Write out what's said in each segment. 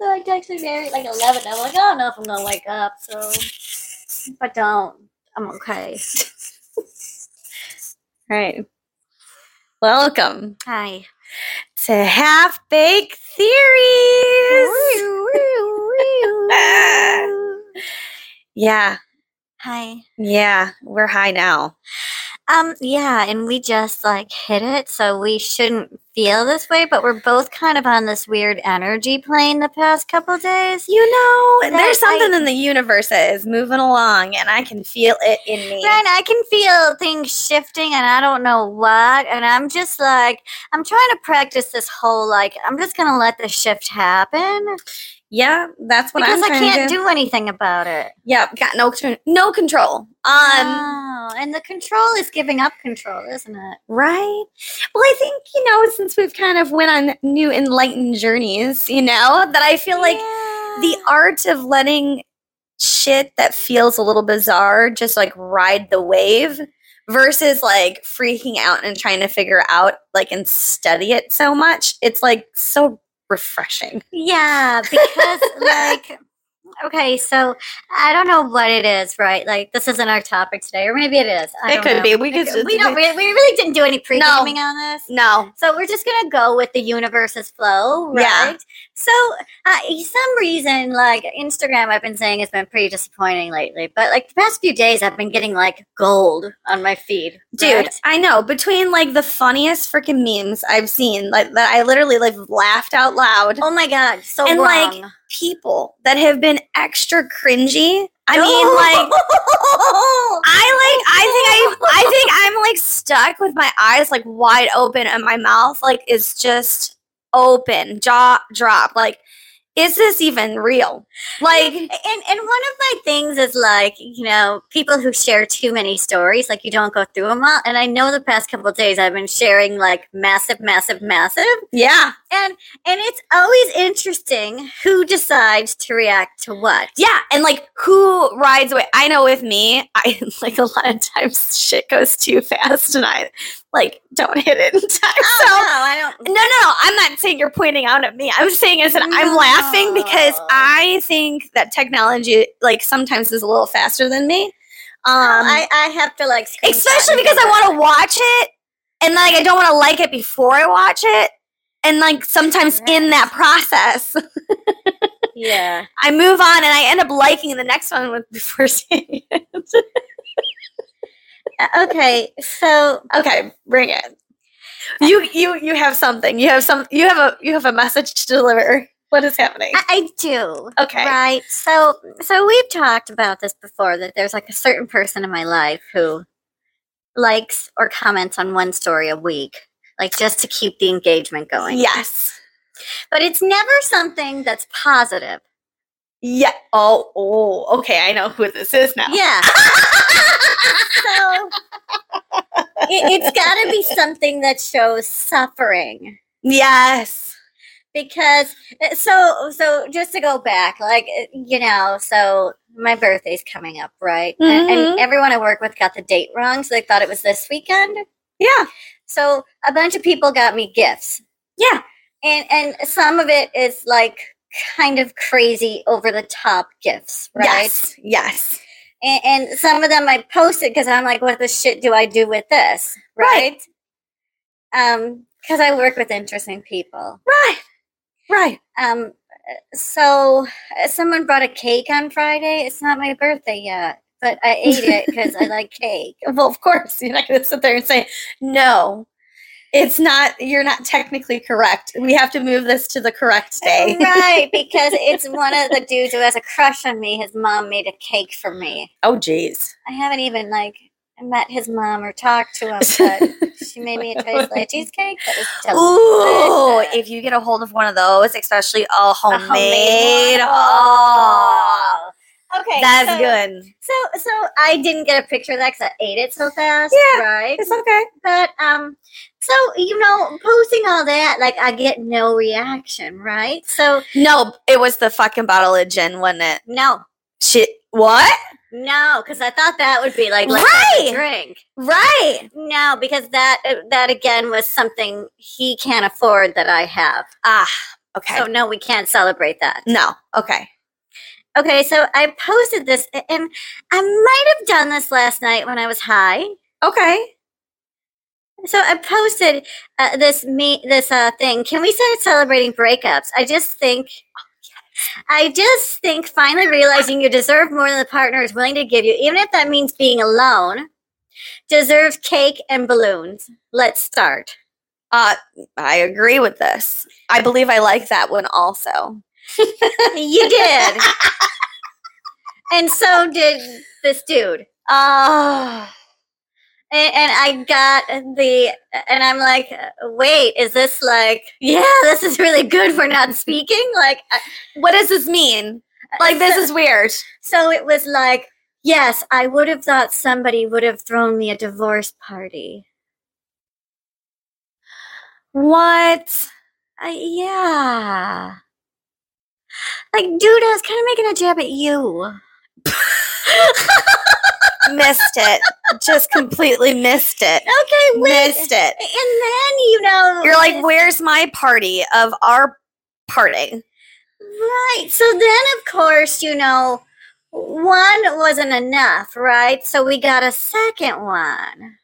So I texted Mary at like 11. I'm like, oh, I don't know if I'm going to wake up. So if I don't, I'm okay. All right. Welcome Hi. to Half Baked Theories. yeah, Hi. yeah, we're high now. Um, yeah, and we just like hit it, so we shouldn't feel this way, but we're both kind of on this weird energy plane the past couple days. You know, there's something I- in the universe that is moving along, and I can feel it in me. Right, I can feel things shifting and I don't know what. And I'm just like, I'm trying to practice this whole like, I'm just going to let the shift happen Yeah, that's what because I'm I can't to do anything about it. Yeah, got no no control. Um, oh, and the control is giving up control, isn't it? right. Well, I think you know since we've kind of went on new enlightened journeys, you know that I feel like the art of letting shit that feels a little bizarre just like ride the wave versus like freaking out and trying to figure out like and study it so much it's like so refreshing Yeah, because like okay, so I don't know what it is, right? Like this isn't our topic today, or maybe it is. I It could know. be. We could just- we don't really, we really didn't do any pre-gaming on this. no So we're just gonna go with the universe's flow, Yeah. So, uh, some reason, like Instagram, I've been saying has been pretty disappointing lately. But like the past few days, I've been getting like gold on my feed, dude right? i know between like the funniest freaking memes i've seen like that i literally like laughed out loud Oh my god, so And, like, people that have been extra cringy i mean like I like I think I I think I'm like stuck with my eyes like wide open and my mouth like is just open, jaw drop. Like, is this even real? Like and and one of my things is like you know people who share too many stories like you don't go through them all and i know the past couple of days i've been sharing like massive massive massive Yeah. And and it's always interesting who decides to react to what Yeah. And like who rides away? I know with me, I like a lot of times shit goes too fast and I like don't hit it in time. Oh, so no, I don't. No, no, no. I'm not saying you're pointing out at me. I'm saying is that I'm laughing because I think that technology, like, sometimes is a little faster than me. Um, I, I have to like, especially because I want to watch it, and like I don't want to like it before I watch it, and like sometimes in that process, Yeah. I move on and I end up liking the next one with before seeing it. Okay, so okay, bring it. You you you have something. You have some. You have a you have a message to deliver. What is happening? I, I do. Okay. Right. So so we've talked about this before that there's like a certain person in my life who likes or comments on one story a week, like just to keep the engagement going. Yes. But it's never something that's positive. Yeah. Oh, oh, okay. I know who this is now. Yeah. so it, it's got to be something that shows suffering. yes. because uh, so so just to go back like uh, you know so my birthday's coming up right and, Mhm. and everyone i work with got the date wrong so they thought it was this weekend Yeah. So a bunch of people got me gifts Yeah. and and some of it is like kind of crazy over the top gifts right Yes. Yes. and, and some of them i posted because i'm like what the shit do i do with this Right. right, um because i work with interesting people Right. Right. Um, so someone brought a cake on Friday. It's not my birthday yet, but I ate it because I like cake. Well, of course, you're not going to sit there and say, no, it's not, you're not technically correct. We have to move this to the correct day. right, because it's one of the dudes who has a crush on me. His mom made a cake for me. Oh, jeez. I haven't even like met his mom or talked to him, but she made me a cheesecake. That was Ooh, if you get a hold of one of those, especially a A homemade, oh, Okay, that's so, good. So, so I didn't get a picture of that because I ate it so fast. Yeah, right. It's okay. But um, so you know, posting all that, like I get no reaction, right? So No, it was the fucking bottle of gin, wasn't it? no, Shit. What? no, because I thought that would be like Right. drink. Right. No, because that uh, that again was something he can't afford that I have. Ah, Okay. So no, we can't celebrate that. no. Okay. Okay, so I posted this, and I might have done this last night when I was high. Okay. So I posted uh, this me this uh, thing. Can we start celebrating breakups? I just think, I just think finally realizing you deserve more than the partner is willing to give you, even if that means being alone, deserves cake and balloons. Let's start. Uh, I agree with this. I believe I like that one also. You did, and so did this dude. Ah. And, and I got the, and I'm like, wait, is this like, yeah, this is really good for not speaking? Like, I- what does this mean? Like this is weird. so it was like, yes, I would have thought somebody would have thrown me a divorce party. What? Uh, yeah. Like, dude, I was kind of making a jab at you. missed it. Just completely missed it. Okay, wait. Missed it. And then, you know. You're like, where's my party of our party? Right. So then, of course, you know, one wasn't enough, right? So we got a second one.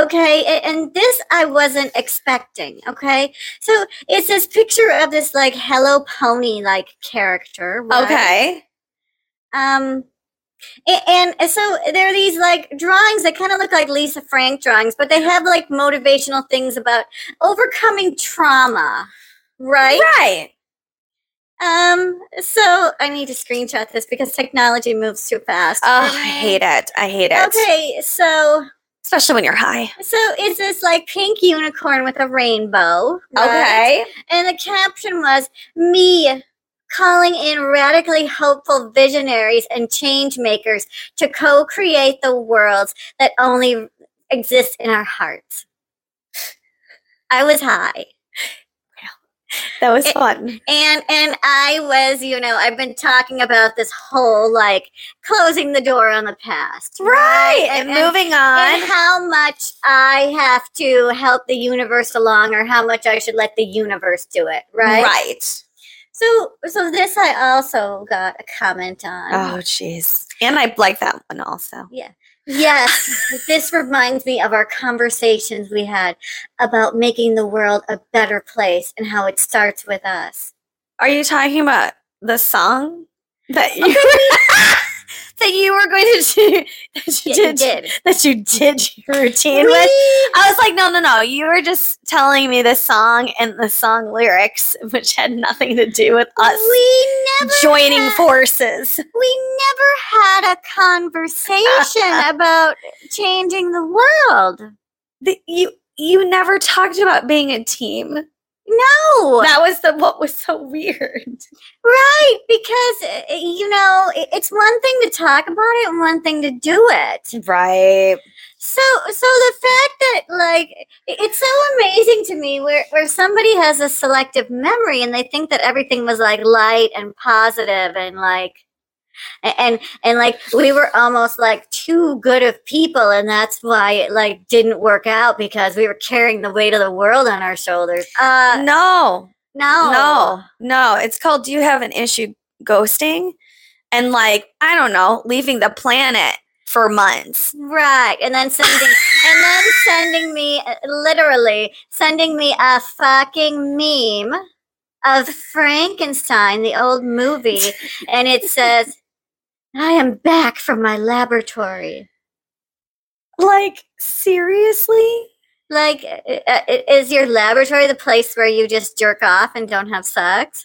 Okay. And this I wasn't expecting. Okay. So it's this picture of this like Hello Pony like character. Right? Okay. Um, a- and so there are these like drawings that kind of look like Lisa Frank drawings, but they have like motivational things about overcoming trauma, right? Right. Um, so I need to screenshot this because technology moves too fast. Oh, I hate it. I hate it. Okay, so Especially when you're high. so it's this like pink unicorn with a rainbow. right? Okay. And the caption was me calling in radically hopeful visionaries and change makers to co-create the worlds that only exist in our hearts. I was high. That was fun. And and I was, you know, I've been talking about this whole like closing the door on the past. Right. And, And, and, moving and on. how much I have to help the universe along or how much I should let the universe do it, right? Right. So so this I also got a comment on. Oh, jeez. And I like that one also. Yes, this reminds me of our conversations we had about making the world a better place and how it starts with us. Are you talking about the song that you that you were going to do that you Yeah, you did, did. that you did your routine with? I was like, no, no, no. You were just telling me the song and the song lyrics, which had nothing to do with us We never joining had- forces. We never had a conversation about changing the world. The- you you never talked about being a team. No, That was the what was so weird. right? Because uh, you know, it's one thing to talk about it and one thing to do it. Right. So, so the fact that like it's so amazing to me where where somebody has a selective memory and they think that everything was like light and positive and like and and like we were almost like too good of people and that's why it like didn't work out because we were carrying the weight of the world on our shoulders. Uh no. no. No. No. It's called Do You Have an Issue Ghosting? And like, I don't know, leaving the planet for months. Right, and then sending, and then sending me, literally sending me a fucking meme of Frankenstein, the old movie, and it says, "I am back from my laboratory." Like, seriously? Like, uh, uh, is your laboratory the place where you just jerk off and don't have sex?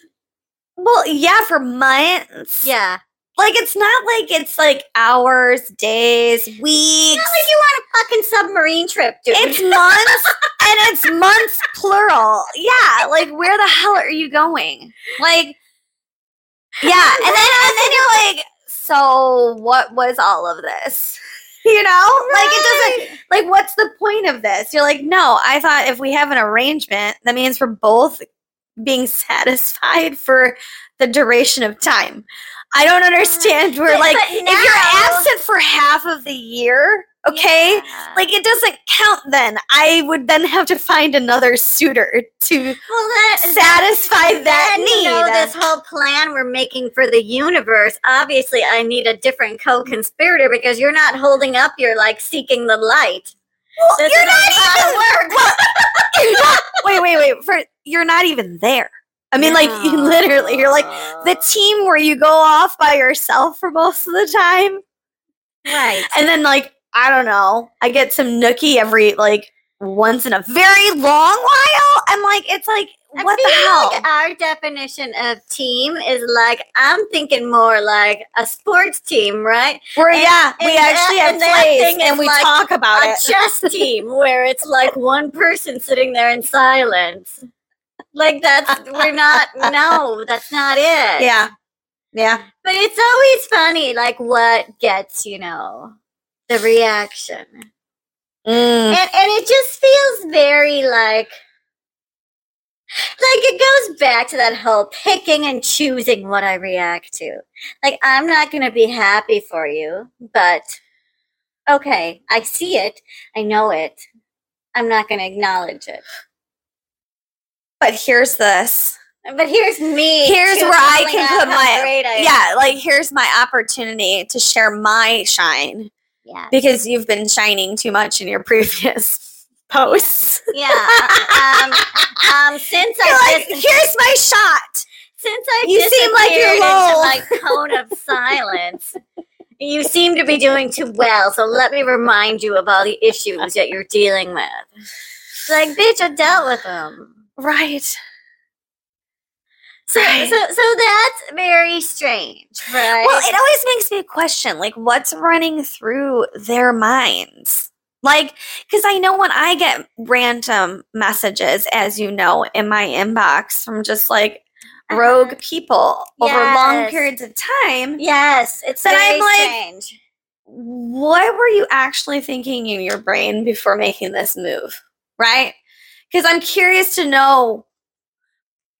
Well, yeah, for months. Yeah, Like, it's not like it's like hours, days, it's weeks. not like you want a fucking submarine trip, dude. It's months and it's months plural. Yeah, like where the hell are you going? Like Yeah, and then and then you're like, so what was all of this? You know? Like it doesn't like what's the point of this? You're like, no, I thought if we have an arrangement, that means we're both being satisfied for the duration of time. I don't understand We're like but if you're absent for half of the year, okay? Yeah. Like it doesn't count then. I would then have to find another suitor to well, that, satisfy that then, need. You know, this whole plan we're making for the universe. Obviously, I need a different co-conspirator because you're not holding up. You're like seeking the light. Well, you're not even. Well, you're not- wait, wait, wait. For you're not even there. I mean, like you literally, you're like the team where you go off by yourself for most of the time, right. and then like I don't know, I get some nookie every like once in a very long while. I'm like, it's like what the hell? Like our definition of team is like I'm thinking more like a sports team, right? Where and- yeah, we that- actually have and plays and we like talk about a it. chess team where it's like one person sitting there in silence. Like that's we're not no, that's not it. yeah, yeah. But it's always funny like what gets, you know, the reaction. Mm. And and it just feels very like like it goes back to that whole picking and choosing what I react to. Like I'm not going to be happy for you, but okay, I see it. I know it. I'm not going to acknowledge it. But here's this. But here's me. Here's where I can put my- great I am. Yeah, like here's my opportunity to share my shine Yeah. because you've been shining too much in your previous posts. Yeah. um, um, since You're I like, just here's my shot. Since I You seem like you're low. into my cone of silence, you seem to be doing too well. So let me remind you of all the issues that you're dealing with. It's Like, bitch, I dealt with them. Right. So, Right. so, so that's very strange, right? Well, it always makes me question, like, what's running through their minds? Like, because I know when I get random messages, as you know, in my inbox from just like Uh-huh. rogue people over long periods of time, yes, it's Then very I'm like- strange. what were you actually thinking in your brain before making this move? Right? Because I'm curious to know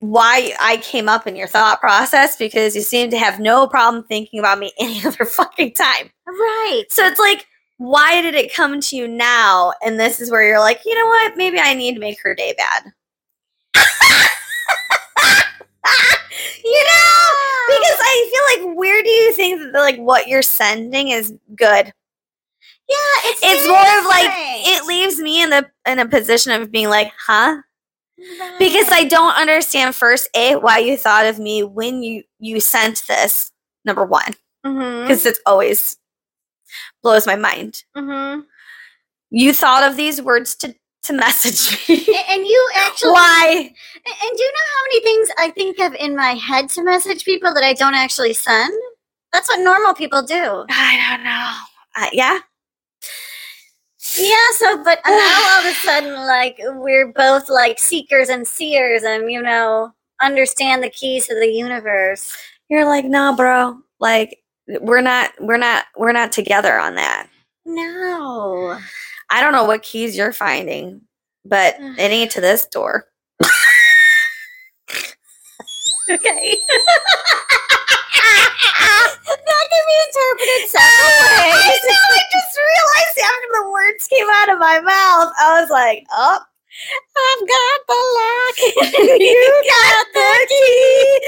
why I came up in your thought process because you seem to have no problem thinking about me any other fucking time. Right. So it's like, why did it come to you now? And this is where you're like, you know what? Maybe I need to make her day bad. you know? Because I feel like, where do you think that like what you're sending is good? Yeah, it's It's more of like it leaves me in the in a position of being like, huh? Because I don't understand first a why you thought of me when you you sent this. Number one, because it always blows my mind. mhm. You thought of these words to to message me. And you actually why? And do you know how many things I think of in my head to message people that I don't actually send? That's what normal people do. I don't know. Uh, yeah. Yeah, so, but now all of a sudden, like, we're both like seekers and seers and, you know, understand the keys to the universe. You're like, nah, bro. Like, we're not, we're not, we're not together on that. No. I don't know what keys you're finding, but it ain't to this door. Okay. that can be interpreted several I ways. know. I just realized after the words came out of my mouth, I was like, oh, I've got the lock. you got the key.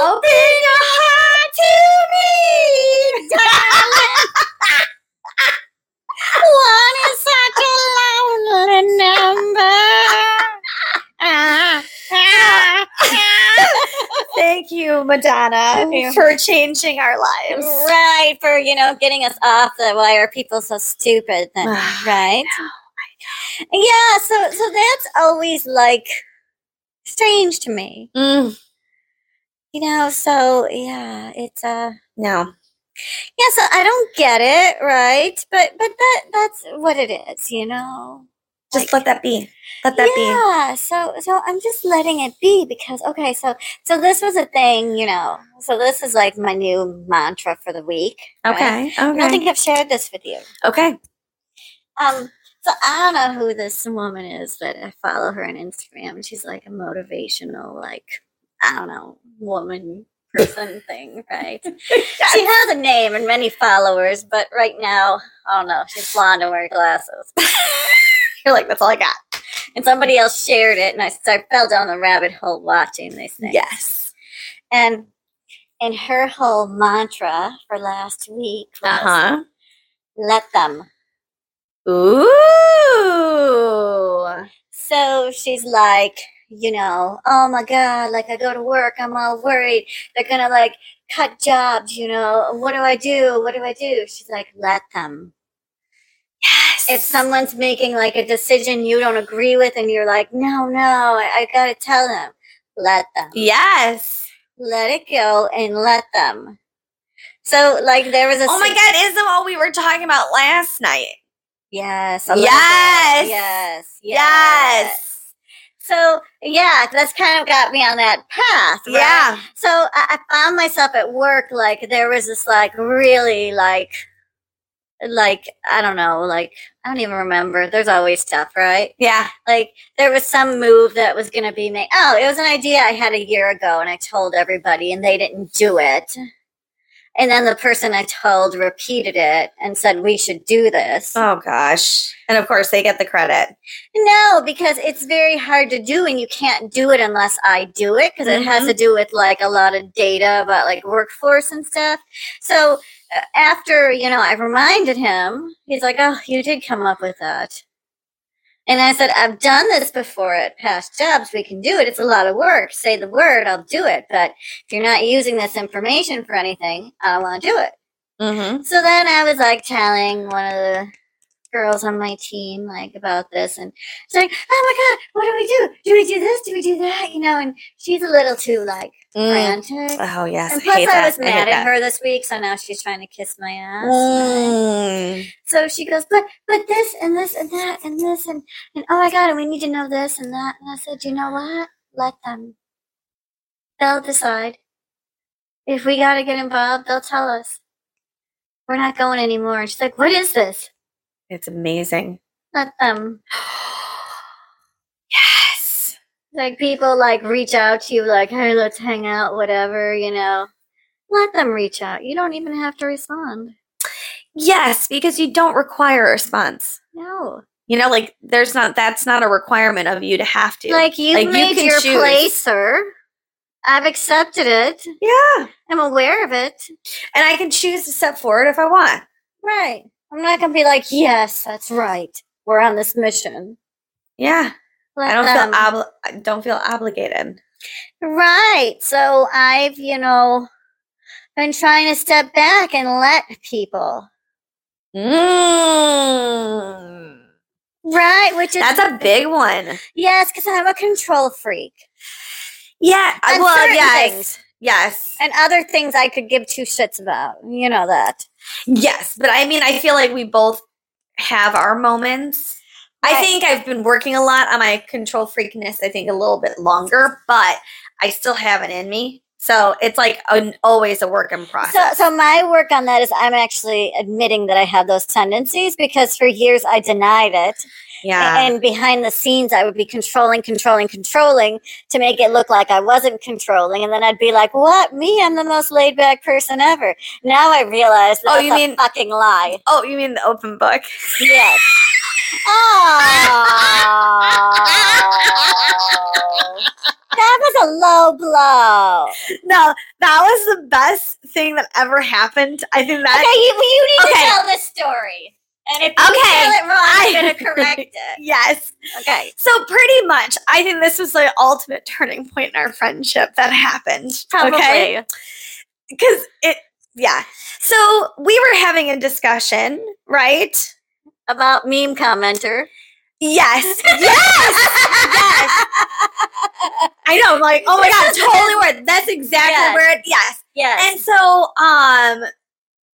Open your heart to me, darling. One is such a lonely number. Ah. Thank you, Madonna, for changing our lives. right, for, you know, getting us off the why are people so stupid then, right? Yeah, so so that's always like strange to me. Mm, You know, so yeah, it's uh no. yeah, so I don't get it, right? But but that that's what it is, you know. Just let that be. Let that be. yeah, so so I'm just letting it be because okay, so so this was a thing, you know. So this is like my new mantra for the week. right? Okay. And I think I've shared this with you. Okay. Um, so I don't know who this woman is, but I follow her on Instagram. She's like a motivational, like I don't know, woman person thing, right? She has a name and many followers, but right now, I don't know. She's blonde and wears glasses. You're like, that's all I got. And somebody else shared it, and I, so I fell down the rabbit hole watching these things. Yes. And and her whole mantra for last week was Uh huh. let them. Ooh. So she's like, you know, oh my God, like I go to work, I'm all worried. They're gonna like cut jobs, you know. What do I do? What do I do? She's like, let them. Yes. If someone's making like a decision you don't agree with and you're like, no, no, I, I gotta tell them, let them. yes. Let it go and let them. So like there was a Oh my si- God! Isn't what we were talking about last night? Yes. bit. Yes. Yes. Yes. So yeah, that's kind of got me on that path. right? Yeah. So I, I found myself at work like there was this like really like like I don't know like I don't even remember. There's always stuff, right? Yeah. Like there was some move that was going to be made. Oh, it was an idea I had a year ago, and I told everybody, and they didn't do it. And then the person I told repeated it and said we should do this. Oh gosh. And of course they get the credit. No, because it's very hard to do, and you can't do it unless I do it because it has Mhm. to do with like a lot of data about like workforce and stuff. So after you know, I reminded him. He's like, "Oh, you did come up with that." And I said, "I've done this before at past jobs. We can do it. It's a lot of work. Say the word, I'll do it. But if you're not using this information for anything, I don't want to do it." Mm-hmm. So then I was like telling one of the girls on my team like about this and she's like, Oh my god, what do we do? Do we do this? Do we do that? You know, and she's a little too like frantic. Oh yes. And I plus I that. was mad at that. her this week, so now she's trying to kiss my ass. Mm. So she goes, But but this and this and that and this and, and oh my god, and we need to know this and that and I said, You know what? Let them. They'll decide. If we gotta get involved, they'll tell us. We're not going anymore. And she's like, What is this? It's amazing. Let them. yes. Like people like reach out to you like, hey, let's hang out, whatever, you know. Let them reach out. You don't even have to respond. Yes, because you don't require a response. No. You know, like there's not that's not a requirement of you to have to. Like you've Like, you made can your choose. place, sir. I've accepted it. yeah. I'm aware of it. And I can choose to step forward if I want. Right. I'm not gonna be like, yes, that's right. We're on this mission. Yeah. I don't them. feel obli- I don't feel obligated. Right. So I've, you know, been trying to step back and let people. Mm. Right, which is That's a big one. yes, because I'm a control freak. Yeah. I- And well, yes. things. Yes. and other things I could give two shits about. You know that. Yes. But I mean, I feel like we both have our moments. I think I've been working a lot on my control freakness, I think a little bit longer, but I still have it in me. So it's like an, always a work in progress. So, so my work on that is I'm actually admitting that I have those tendencies because for years I denied it, yeah. and behind the scenes I would be controlling, controlling, controlling to make it look like I wasn't controlling, and then I'd be like, "What? Me? I'm the most laid back person ever." Now I realize that Oh, that's you a mean- fucking lie. oh, you mean the open book? Yes. Oh. That was a low blow. No, that was the best thing that ever happened. I think that Okay, you, you need Okay. to tell this story. And if Okay, it wrong, I'm going to correct it. yes. Okay. So pretty much, I think this was the ultimate turning point in our friendship that happened. Probably. Okay, because it, yeah. So we were having a discussion, right? About meme commenter. Yes, yes, yes. I know, I'm like, oh my god, totally word. That's exactly Yes. where it. Yes, Yes. and so, um,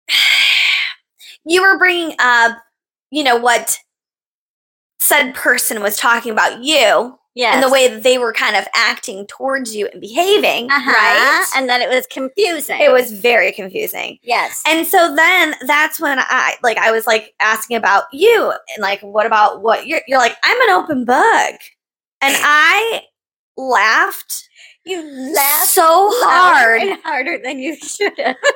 you were bringing up, you know, what said person was talking about you yes. and the way that they were kind of acting towards you and behaving, uh-huh. right? And then it was confusing. it was very confusing. Yes. And so then that's when I like I was like asking about you and like what about what you're you're like I'm an open book. And I laughed You laughed so hard. harder than you should have.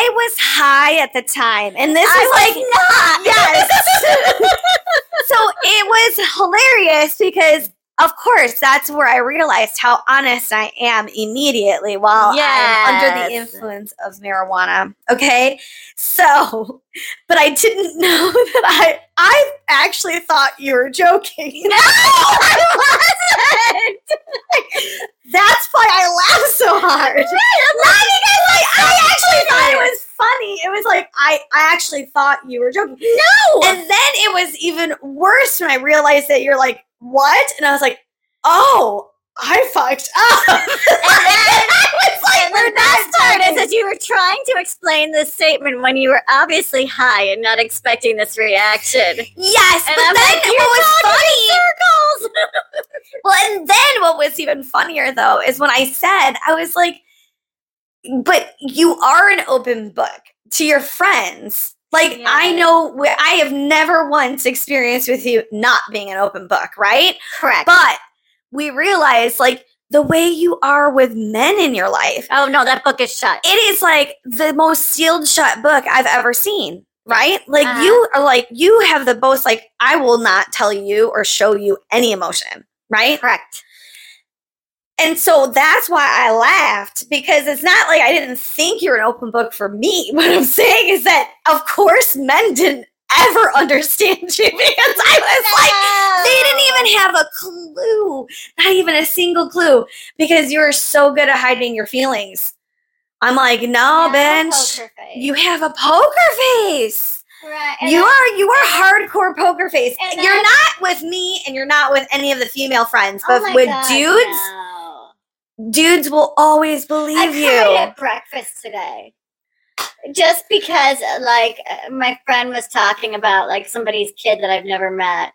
I was high at the time, and this I is like not. yes. so it was hilarious because, of course, that's where I realized how honest I am immediately while I'm under the influence of marijuana. Okay, so, but I didn't know that I I actually thought you were joking. No, I wasn't. That's why I laughed so hard. Not because like I actually thought it was funny. It was like I I actually thought you were joking. No. And then it was even worse when I realized that you're like, what? And I was like, oh, I fucked up. and then I was like, And we're the best part is that you were trying to explain this statement when you were obviously high and not expecting this reaction. Yes, And but I'm then like, what "You're was funny? Well, and then what was even funnier though is when I said, I was like, but you are an open book to your friends. Like I know I have never once experienced with you not being an open book, right? Correct. But we realized like the way you are with men in your life, oh no, that book is shut. it is like the most sealed shut book I've ever seen. Right? Like Uh-huh. you are like you have the most like I will not tell you or show you any emotion, right? Correct. And so that's why I laughed because it's not like I didn't think you're an open book for me. What I'm saying is that, of course, men didn't ever understand you because I was like, they didn't even have a clue, not even a single clue, because you're so good at hiding your feelings. I'm like, no, bench, you have a poker face. right. You are you are hardcore poker face. and You're I- not with me, and you're not with any of the female friends, Oh but with dudes dudes will always believe I you. cried at breakfast today. Just because, like, my friend was talking about like somebody's kid that I've never met,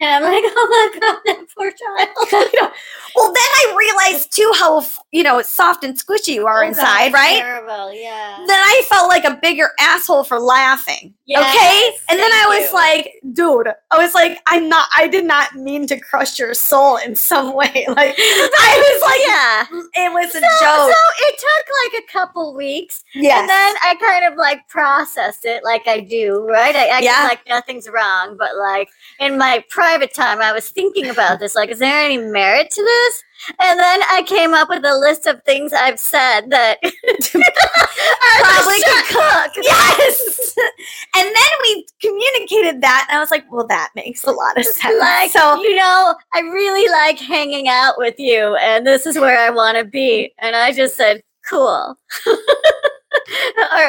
and I'm like, oh my god, that poor child. well, then I realized too how you know soft and squishy you are Oh, inside, it's right? Terrible, yeah. Then I felt like a bigger asshole for laughing. Okay, and then I was you. like, dude, I was like, I'm not. I did not mean to crush your soul in some way. Like I was like, yeah. it was a So, joke. so it took like a couple weeks, Yeah. and then I kind of like processed it, like I do, right? I acted Yeah. like nothing's wrong, but like in my private time, I was thinking about this. Like, is there any merit to this? And then I came up with a list of things I've said that Probably could cook. Yes. and then we communicated that, and I was like, well, that makes a lot of sense. Like, so you know, I really like hanging out with you, and this is where I want to be. And I just said, cool. or,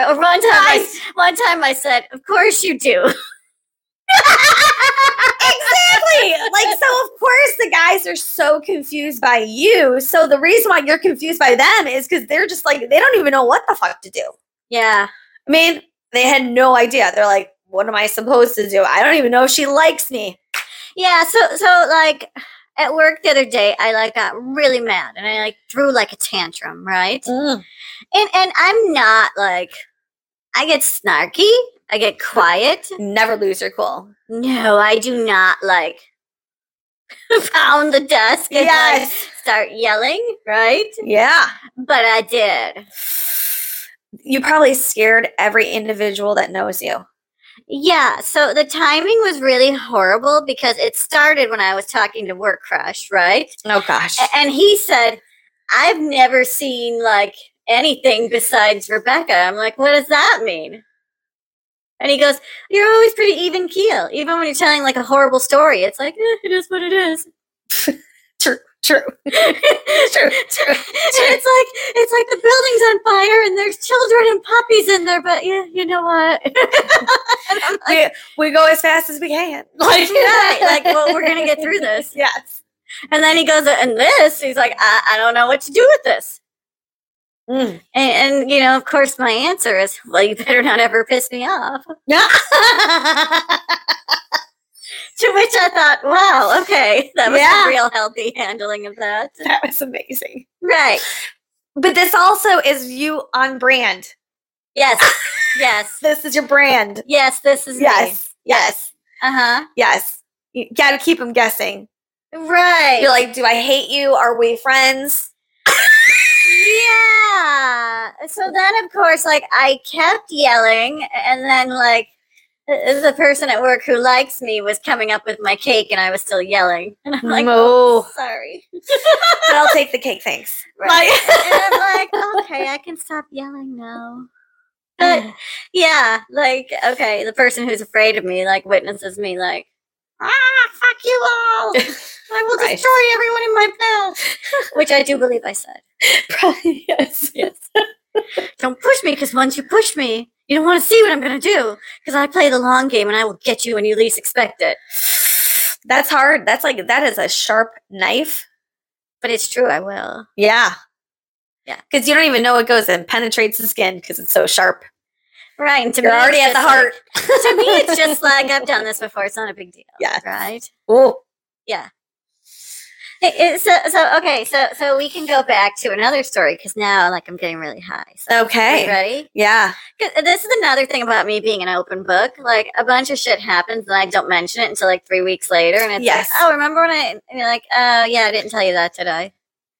or one time, I, one time I said, of course you do. Exactly. Like, so of course the guys are so confused by you. So the reason why you're confused by them is because they're just like they don't even know what the fuck to do. Yeah. I mean, they had no idea. They're like, what am I supposed to do? I don't even know if she likes me. Yeah, so so like at work the other day, I like got really mad and I like threw like a tantrum, right? Mm. And and I'm not like I get snarky, I get quiet. Never lose your cool. No, I do not like pound the desk and like, Yes. start yelling, right? Yeah. But I did. You probably scared every individual that knows you. Yeah, so the timing was really horrible because it started when I was talking to Work Crush, right? Oh gosh. And he said, I've never seen like anything besides Rebecca. I'm like, what does that mean? And he goes, You're always pretty even keel. Even when you're telling like a horrible story, it's like, eh, it is what it is. True. True. true, true. It's like it's like the building's on fire and there's children and puppies in there, but yeah, you know what? Like, we, we go as fast as we can. Like, right, like, well, we're gonna get through this. Yes. and then he goes, and this, he's like, I, I don't know what to do with this. Mm. And, and, you know, of course, my answer is, well, you better not ever piss me off. Yeah. To which I thought, wow, okay, that was Yeah. a real healthy handling of that. that was amazing. Right. But this also is you on brand. Yes. Yes. This is your brand. Yes, this is Yes. Yes. Uh huh. Yes. You got to keep them guessing. Right. You're like, do I hate you? Are we friends? Yeah. So then, of course, like I kept yelling, and then like the the person at work who likes me was coming up with my cake, and I was still yelling. And I'm like, oh, Moo. sorry. But I'll take the cake, thanks. Right. and I'm like, okay, I can stop yelling now. But yeah, like, okay, the person who's afraid of me, like, witnesses me, like, ah, fuck you all. I will Right. destroy everyone in my path. Which I do believe I said. Probably, yes. Yes. don't push me, because once you push me, you don't want to see what I'm going to do. Because I play the long game and I will get you when you least expect it. That's hard. That's like, that is a sharp knife. But it's true, I will. Yeah. Yeah. Because you don't even know it goes and penetrates the skin because it's so sharp. Right. And to You're me, already at the just like- heart. to me, it's just like I've done this before. It's not a big deal. Yeah. Right. Oh, It- it- so, so okay, so so we can go back to another story because now, like, I'm getting really high. So, okay. ready? Yeah. This is another thing about me being an open book. Like, a bunch of shit happens, and I don't mention it until like three weeks later, and it's Yes. like, oh, remember when I? And you're like, oh, yeah, I didn't tell you that today.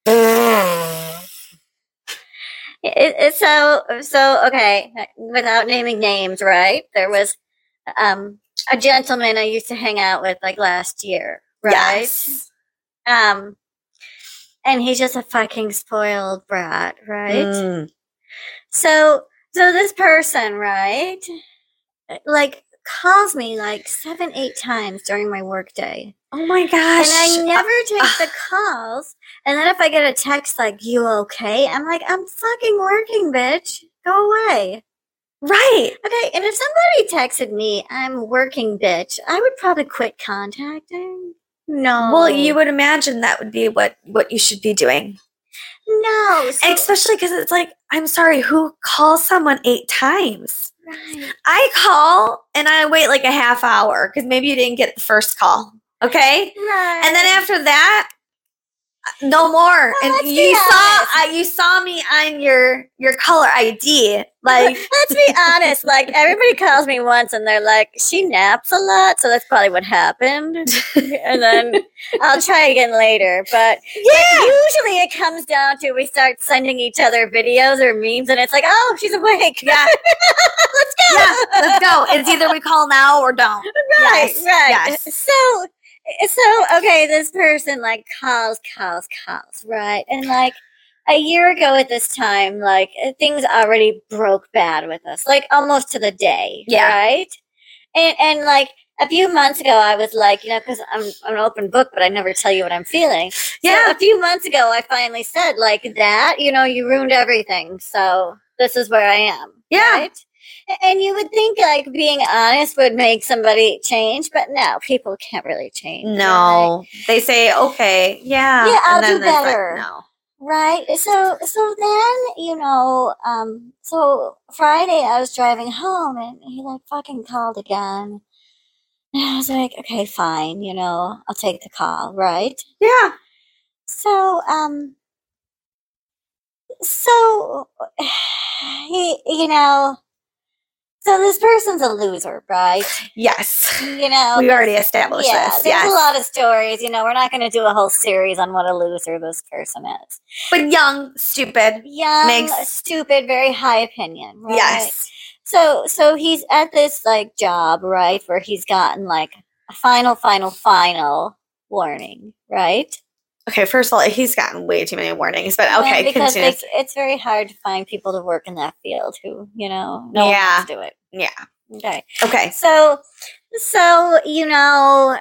It, it, so so okay. Without naming names, right? There was um a gentleman I used to hang out with like last year, right? Yes. Um, and he's just a fucking spoiled brat, right? Mm. So, so this person, right, like calls me like seven, eight times during my workday, Oh my gosh. and. I never take ah. the calls. And then if I get a text like "You okay?" I'm like, "I'm fucking working, bitch. Go away." right. Okay, and if somebody texted me, "I'm working, bitch," I would probably quit contacting. No. Well, you would imagine that would be what what you should be doing, no. so- especially because it's like, I'm sorry, who calls someone eight times? right. I call and I wait like a half hour because maybe you didn't get the first call. Okay, Right. and then after that, no more. and you saw. I, uh, you saw me on your your caller ID, like Let's be honest. Like everybody calls me once, and they're like, "She naps a lot," so that's probably what happened. and then I'll try again later. But yeah, usually it comes down to we start sending each other videos or memes, and it's like, "Oh, she's awake." yeah, let's go. yeah. Let's go. It's either we call now or don't. Right, Yes, right. yes. So, so okay, this person like calls, calls, calls, right? And like a year ago at this time, like uh, things already broke bad with us, like almost to the day, Yeah. right? And and like a few months ago, I was like, you know, because I'm, I'm an open book, but I never tell you what I'm feeling. So Yeah, a few months ago, I finally said like that, you know, you ruined everything. So this is where I am. Yeah. Right? And you would think like being honest would make somebody change, but no, people can't really change. no. They say okay, yeah, Yeah, I'll do it's like, better. no. Right. So so then, you know, um so Friday I was driving home and he like fucking called again. And I was like, okay, fine, you know, I'll take the call, right? Yeah. So, um, so he, you know, so this person's a loser, right? Yes. You know, We already established yeah, this. there's Yes. a lot of stories. You know, we're not going to do a whole series on what a loser this person is. But young, stupid. Young, Makes- stupid, very high opinion. Right? Yes. So, so he's at this like job, right, where he's gotten like a final, final, final warning, right? Okay, first of all, he's gotten way too many warnings, but okay, because continue. like, it's very hard to find people to work in that field who, you know, no one Yeah. wants to do it. yeah. Okay. Okay. So, so you know,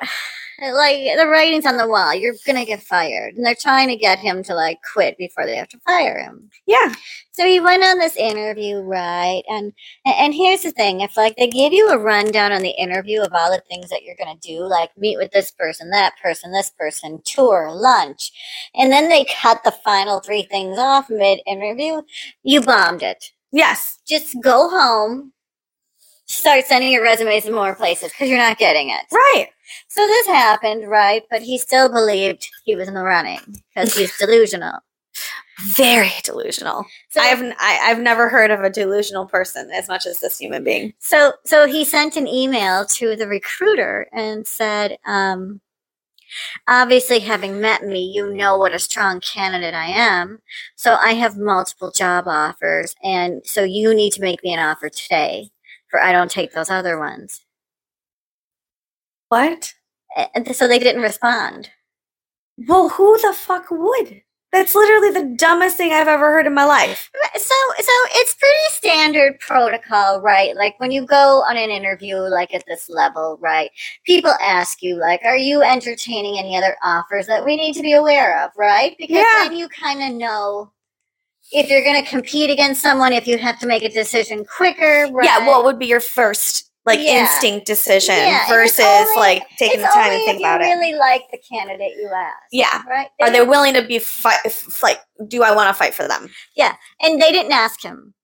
like the writing's on the wall. You're gonna get fired, and they're trying to get him to like quit before they have to fire him. Yeah. So he went on this interview, right? And and here's the thing: if like they give you a rundown on the interview of all the things that you're gonna do, like meet with this person, that person, this person, tour, lunch, and then they cut the final three things off mid interview, you bombed it Yes. just go home, start sending your resumes to more places because you're not getting it. Right. So this happened, right? But he still believed he was in the running because he's delusional. Very delusional. So, I've I, I've never heard of a delusional person as much as this human being. so, so he sent an email to the recruiter and said, um, obviously, having met me, you know what a strong candidate I am. So I have multiple job offers. And so you need to make me an offer today, for I don't take those other ones. What? And so they didn't respond. Well, who the fuck would? That's literally the dumbest thing I've ever heard in my life. So, so it's pretty standard protocol, right? Like when you go on an interview, like at this level, right? People ask you, like, are you entertaining any other offers that we need to be aware of, right? Because Yeah. then you kind of know if you're going to compete against someone, if you have to make a decision quicker, right? Yeah, what would be your first like Yeah. instinct decision Yeah, versus only- like taking the time to think about it? really like the candidate you ask, Yeah. right? Are they willing to be fight? Like, do I want to fight for them? Yeah, and they didn't ask him.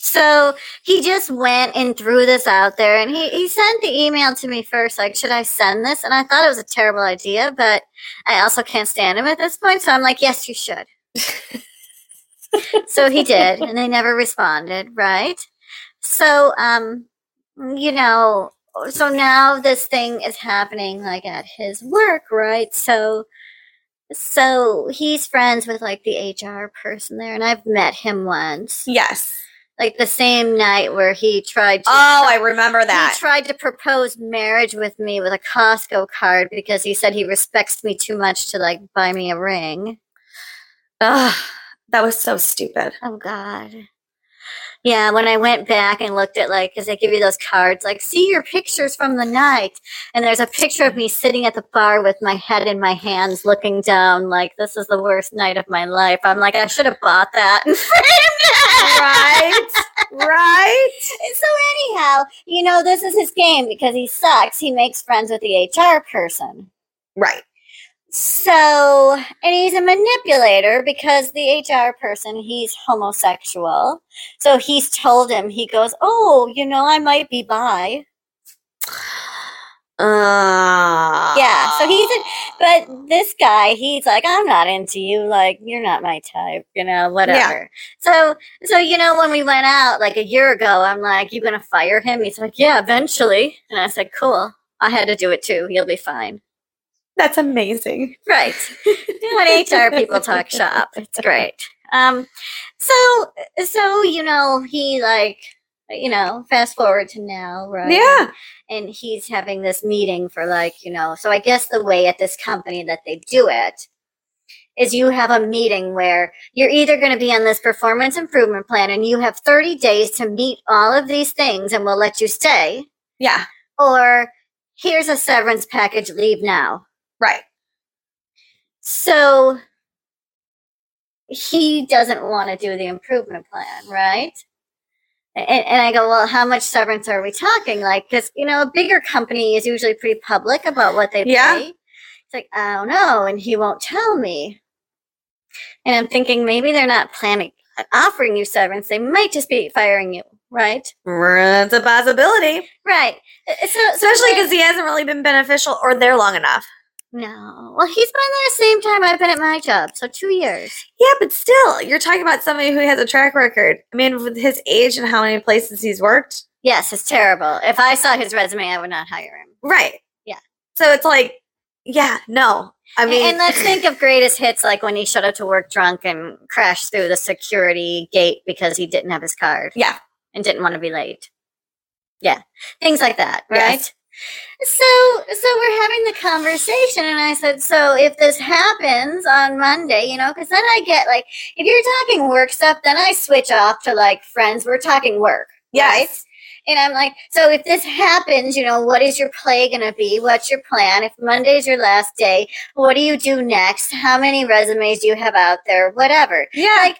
So he just went and threw this out there and he, he sent the email to me first, like, should I send this? And I thought it was a terrible idea, but I also can't stand him at this point. So I'm like, yes, you should. so he did, and they never responded, right? So, um, you know, so now this thing is happening like at his work, right? So, so he's friends with like the HR person there, and I've met him once, Yes. like the same night where he tried to. Oh, I remember that. he tried to propose marriage with me with a Costco card because he said he respects me too much to like buy me a ring. Ugh, that was so stupid. Oh God. Yeah, when I went back and looked at like, because they give you those cards, like, see your pictures from the night, and there's a picture of me sitting at the bar with my head in my hands, looking down, like this is the worst night of my life. I'm like, I should have bought that and framed it. Right? right? So anyhow, you know, this is his game because he sucks. He makes friends with the HR person. Right. So, and he's a manipulator because the HR person, he's homosexual. So he's told him, he goes, Oh, you know, I might be bi. Uh, Yeah. So he's, a, but this guy, he's like, I'm not into you. Like, you're not my type, you know, whatever. So, so, you know, when we went out like a year ago, I'm like, You gonna fire him? He's like, Yeah, eventually. And I said, Cool. I had to do it too. He'll be fine. That's amazing. Right. when HR people talk shop. It's great. Um, so, so, you know, he like, you know, fast forward to now, right? Yeah. And he's having this meeting for like, you know, so I guess the way at this company that they do it is you have a meeting where you're either going to be on this performance improvement plan and you have 30 days to meet all of these things and we'll let you stay, Yeah. or here's a severance package, leave now. Right. So he doesn't want to do the improvement plan, right? And, and I go, well, how much severance are we talking? Like, because you know, a bigger company is usually pretty public about what they Yeah. pay. It's like I don't know, and he won't tell me. And I'm thinking maybe they're not planning offering you severance; they might just be firing you, right? It's a possibility. Right. Uh, So, so Especially because he hasn't really been beneficial or there long enough. No, well, he's been there the same time I've been at my job, so two years. Yeah, but still, you're talking about somebody who has a track record. I mean, with his age and how many places he's worked. Yes, it's terrible. If I saw his resume, I would not hire him. Right. Yeah. So it's like, yeah, no. I And- mean, and let's think of greatest hits like when he showed up to work drunk and crashed through the security gate because he didn't have his card. Yeah. And didn't want to be late. Yeah. Things like that, right? Yes. So so we're having the conversation and I said, so if this happens on Monday, you know, because then I get like if you're talking work stuff, then I switch off to like friends. We're talking work. Right? yes. And I'm like, so if this happens, you know, what is your play going to be? What's your plan? If Monday's your last day, what do you do next? How many resumes do you have out there? Whatever. Yeah. Like,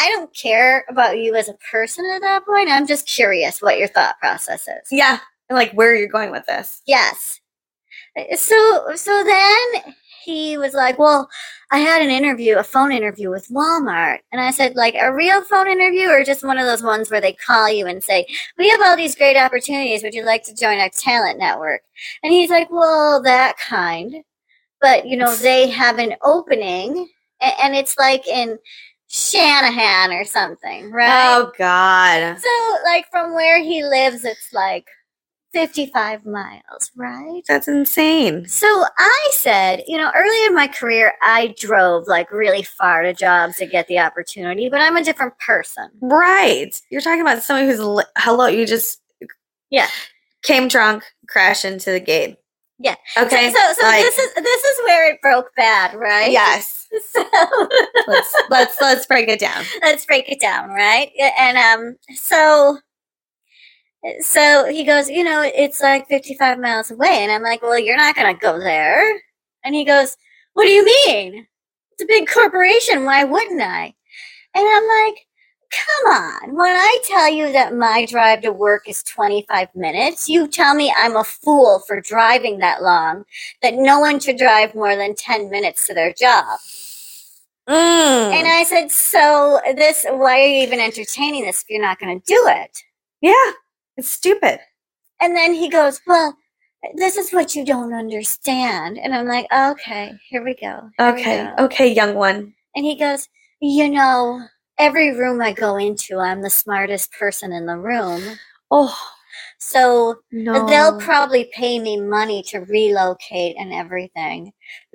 I don't care about you as a person at that point. I'm just curious what your thought process is. yeah. Like, where you're going with this? Yes. Uh, so, so then he was like, well, I had an interview, a phone interview with Walmart. And I said, like, a real phone interview or just one of those ones where they call you and say, we have all these great opportunities. Would you like to join our talent network? And he's like, well, that kind. But, you know, they have an opening and it's like in Shanahan or something, right? Oh, God. So, like, from where he lives, it's like 55 miles, right? That's insane. So I said, you know, early in my career, I drove like really far to jobs to get the opportunity, but I'm a different person. Right. You're talking about somebody who's li- hello. You just Yeah. came drunk, crashed into the gate. Yeah. Okay. So, so, so like- this is this is where it broke bad, right? yes. So Let's let's let's break it down. let's break it down, right? And um, so so he goes, you know, it's like 55 miles away, and I'm like, well, you're not gonna go there. And he goes, what do you mean? It's a big corporation. Why wouldn't I? And I'm like, come on. When I tell you that my drive to work is 25 minutes, you tell me I'm a fool for driving that long, that no one should drive more than 10 minutes to their job. Mm. And I said, so this, why are you even entertaining this if you're not going to do it? yeah, it's stupid. And then he goes, well, this is what you don't understand. And I'm like, okay, here we go. here we Okay. go." Okay, young one. And he goes, you know, every room I go into, I'm the smartest person in the room. Oh So no. they'll probably pay me money to relocate and everything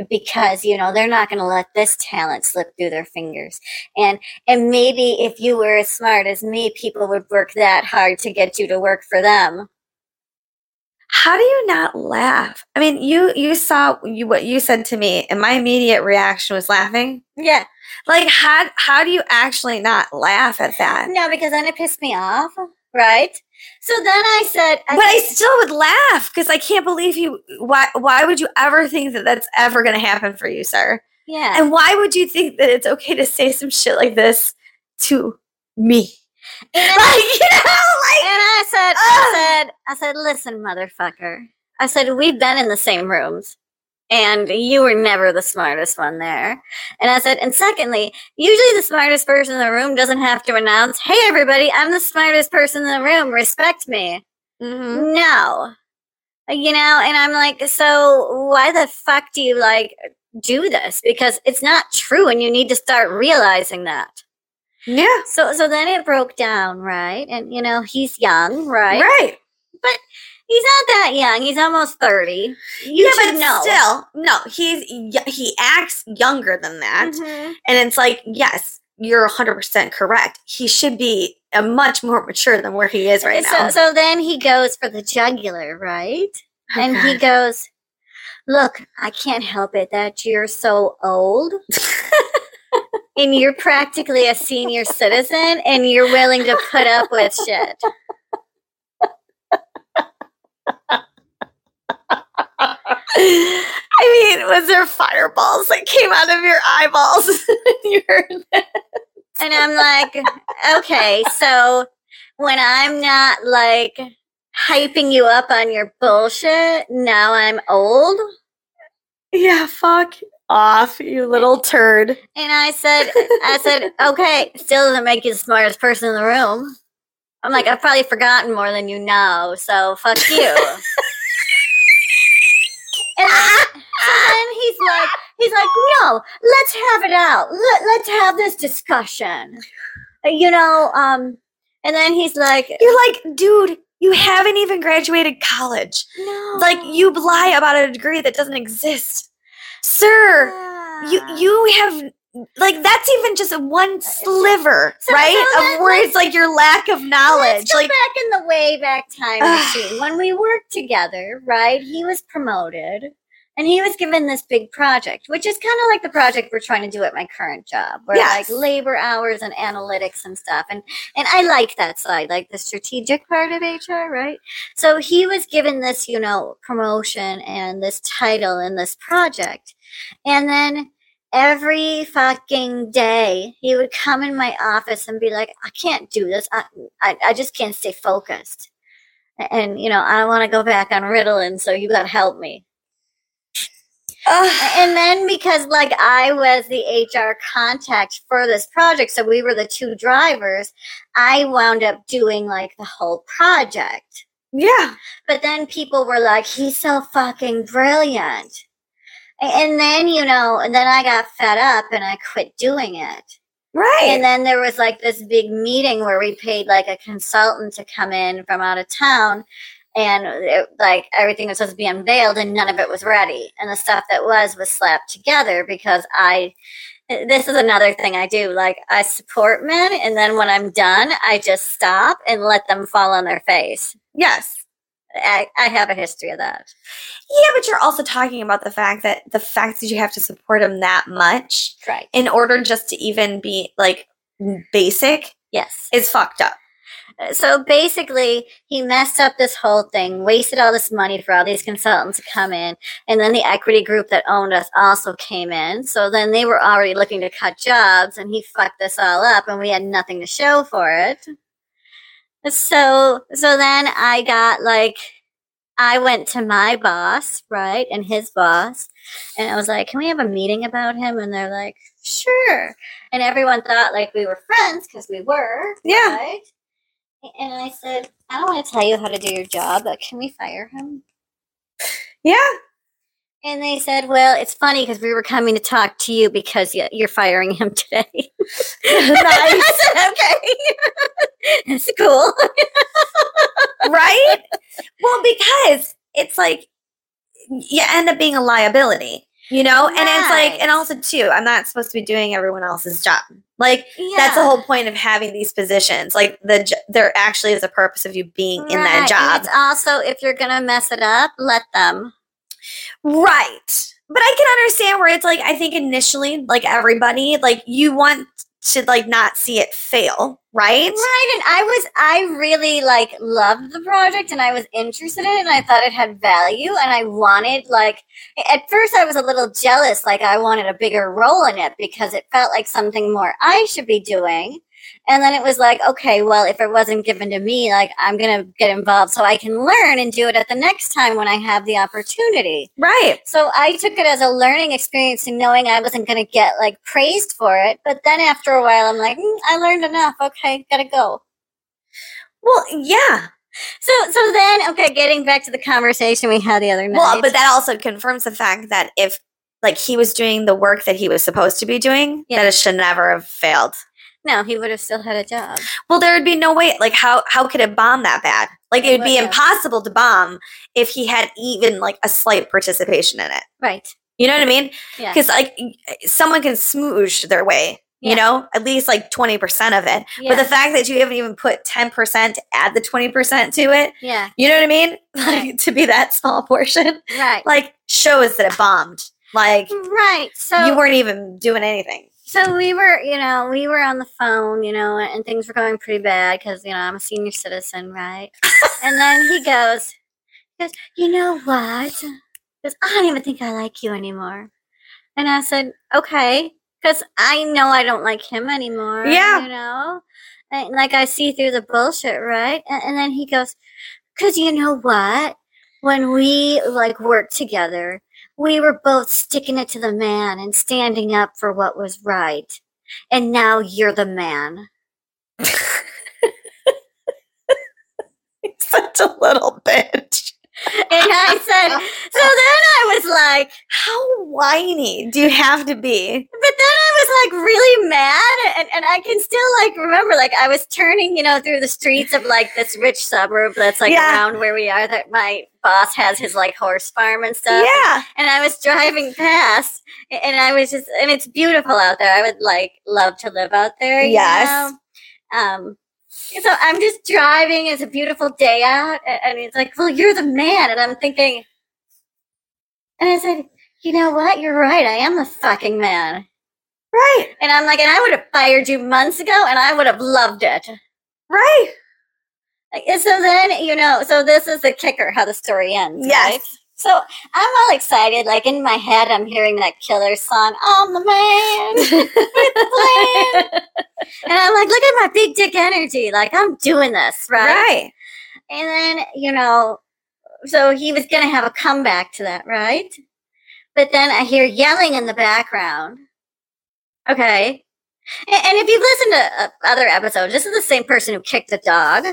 because you know they're not going to let this talent slip through their fingers and and maybe if you were as smart as me people would work that hard to get you to work for them How do you not laugh? I mean, you you saw you what you said to me, and my immediate reaction was laughing. yeah Like, how how do you actually not laugh at that? no because then it pissed me off right so then i said But I still would laugh because I can't believe you. Why why would you ever think that that's ever going to happen for you, sir? yeah And why would you think that it's okay to say some shit like this to me? and, Like, you know, like and i said i said i said listen motherfucker i said we've been in the same rooms and you were never the smartest one there. And I said, and secondly, usually the smartest person in the room doesn't have to announce, hey, everybody, I'm the smartest person in the room, respect me. Mhm. No. You know, and I'm like, so why the fuck do you like do this? Because it's not true and you need to start realizing that. yeah, So so then it broke down, right? And you know, he's young, right? right. He's not that young. He's almost 30. You yeah, but know. still, no, he's he acts younger than that, Mhm. and it's like, yes, you're 100 percent correct. He should be a much more mature than where he is right so, now. so then he goes for the jugular, right? Oh, and he goes, Look, I can't help it that you're so old. and you're practically a senior citizen and you're willing to put up with shit. I mean, was there fireballs that came out of your eyeballs? you? And I'm like, okay, so when I'm not like hyping you up on your bullshit, now I'm old. Yeah, fuck off, you little turd. And I said, I said, okay, still doesn't make you the smartest person in the room. I'm like, I've probably forgotten more than you know, so fuck you. and then, he's like, he's like, no, let's have it out. Let, let's have this discussion. Uh, You know, um, and then he's like, You're like, dude, you haven't even graduated college. no, Like, you lie about a degree that doesn't exist. Sir, you Ah. you have like that's even just one uh, sliver, so- right? so of where it's like your lack of knowledge. Like back in the way back time machine. When we worked together, right? He was promoted and he was given this big project, which is kind of like the project we're trying to do at my current job, where Yes. like labor hours and analytics and stuff. And and I like that side, like the strategic part of HR, right? So he was given this, you know, promotion and this title and this project. And then every fucking day he would come in my office and be like i can't do this i, I, I just can't stay focused and you know i want to go back on ritalin so you gotta help me ugh. and then because like i was the hr contact for this project so we were the two drivers i wound up doing like the whole project yeah. but then people were like, he's so fucking brilliant. And then, you know, and then I got fed up and I quit doing it. Right. And then there was like this big meeting where we paid like a consultant to come in from out of town. and it, like everything was supposed to be unveiled and none of it was ready and the stuff that was was slapped together because i this is another thing i do like i support men and then when i'm done i just stop and let them fall on their face Yes. I, I have a history of that. Yeah, but you're also talking about the fact that the fact that you have to support him that much right. in order just to even be like basic yes. is fucked up. Uh, so basically he messed up this whole thing wasted all this money for all these consultants to come in and then the equity group that owned us also came in. So then they were already looking to cut jobs and he fucked this all up and we had nothing to show for it so so then i got like i went to my boss right and his boss and i was like can we have a meeting about him and they're like sure and everyone thought like we were friends because we were Yeah. right and I said, I don't want to tell you how to do your job, but can we fire him? Yeah. And they said, Well, it's funny because we were coming to talk to you because you're firing him today. I said, Okay. That's cool. right? well, because it's like you end up being a liability, you know? And it's like, and also, too, I'm not supposed to be doing everyone else's job. Like, that's the whole point of having these positions. Like, the there actually is a purpose of you being in that Right, and job. It's also, if you're going to mess it up, let them. Right. But I can understand where it's like, I think initially, like everybody, like you want to like not see it fail, right? Right. And I was, I really like loved the project and I was interested in it and I thought it had value and I wanted, like, at first I was a little jealous, like I wanted a bigger role in it because it felt like something more I should be doing. And then it was like, okay, well, if it wasn't given to me, like I'm going to get involved so I can learn and do it at the next time when I have the opportunity. Right. So I took it as a learning experience and knowing I wasn't going to get like praised for it. But then after a while, I'm like, mm, I learned enough. Okay, gotta go. Well, yeah. So, so then, okay, getting back to the conversation we had the other night. Well, but that also confirms the fact that if like he was doing the work that he was supposed to be doing, Yeah. that it should never have failed. No, he would have still had a job. Well, there would be no way. Like, how how could it bomb that bad? Like, it would be impossible to bomb if he had even like a slight participation in it. Right. You know what I mean? Yeah. Because like someone can smoosh their way. Yeah. You know, at least like twenty percent of it. Yeah. But the fact that you haven't even put ten percent to add the twenty percent to it, yeah. you know what I mean? Right. Like to be that small portion, Right. like shows that it bombed. Like right. So you weren't even doing anything. So we were, you know, we were on the phone, you know, and things were going pretty bad because, you know, I'm a senior citizen, right? and then he goes, he goes, you know what? He goes, I don't even think I like you anymore. And I said, okay, because I know I don't like him anymore. Yeah. You know, and, like I see through the bullshit, right? And, and then he goes, because you know what? When we like work together, we were both sticking it to the man and standing up for what was right. And now you're the man. Such a little bitch. And I said, so then I was like, How whiny do you have to be? but then I was like really mad. And, and I can still like remember, like I was turning, you know, through the streets of like this rich suburb that's like Yeah. around where we are that my boss has his like horse farm and stuff. Yeah. and I was driving past, and I was just, and it's beautiful out there. I would like love to live out there. you Yes. know? Um. So I'm just driving. It's a beautiful day out, and he's like, "Well, you're the man," and I'm thinking, and I said, "You know what? You're right. I am the fucking man." Right. And I'm like, and I would have fired you months ago, and I would have loved it. Right. So then, you know, so this is the kicker how the story ends. Yes. Right? So I'm all excited. Like in my head, I'm hearing that killer song, I'm the man with the plan. And I'm like, look at my big dick energy. Like, I'm doing this, right? Right. And then, you know, so he was going to have a comeback to that, right? But then I hear yelling in the background. Okay. And, and if you've listened to uh, other episodes, this is the same person who kicked the dog.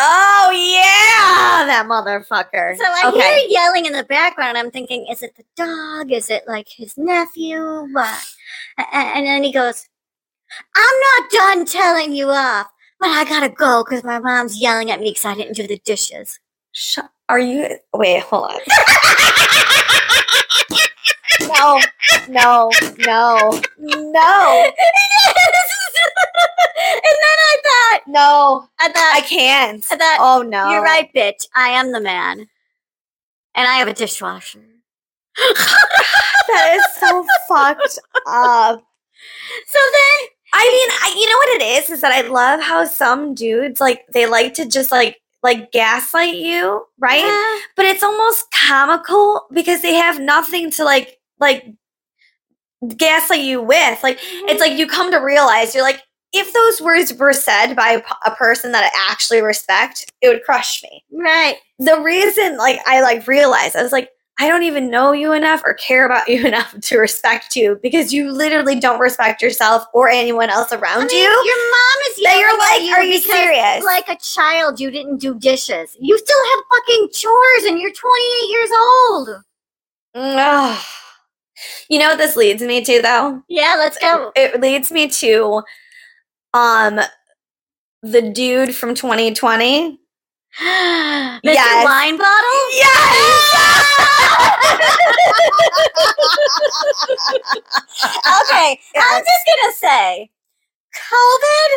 Oh yeah, that motherfucker. So I hear yelling in the background. I'm thinking, is it the dog? Is it like his nephew? What? And then he goes, I'm not done telling you off, but I gotta go because my mom's yelling at me because I didn't do the dishes. Shut Are you? Wait, hold on. no, no, no, no, and then I thought, no. I thought, I can't. I thought, Oh no. you're right, bitch. I am the man, and I have a dishwasher. That is so fucked up. So then, I mean, I, you know what it is? Is that I love how some dudes like they like to just like like gaslight you, right? Yeah. But it's almost comical because they have nothing to like like gaslight you with. Like it's like mm-hmm. you come to realize you're like if those words were said by a person that I actually respect, it would crush me. right. The reason like I like realized I was like I don't even know you enough or care about you enough to respect you because you literally don't respect yourself or anyone else around I mean, you. your mom is you're yelling at like, are you serious? Like a child, you didn't do dishes. You still have fucking chores, and you're 28 years old. Mm, ugh. You know what this leads me to though? Yeah, let's go. It leads me to um the dude from 2020. Mr. Yes. Wine Bottle. Yes! okay, I'm just gonna say, COVID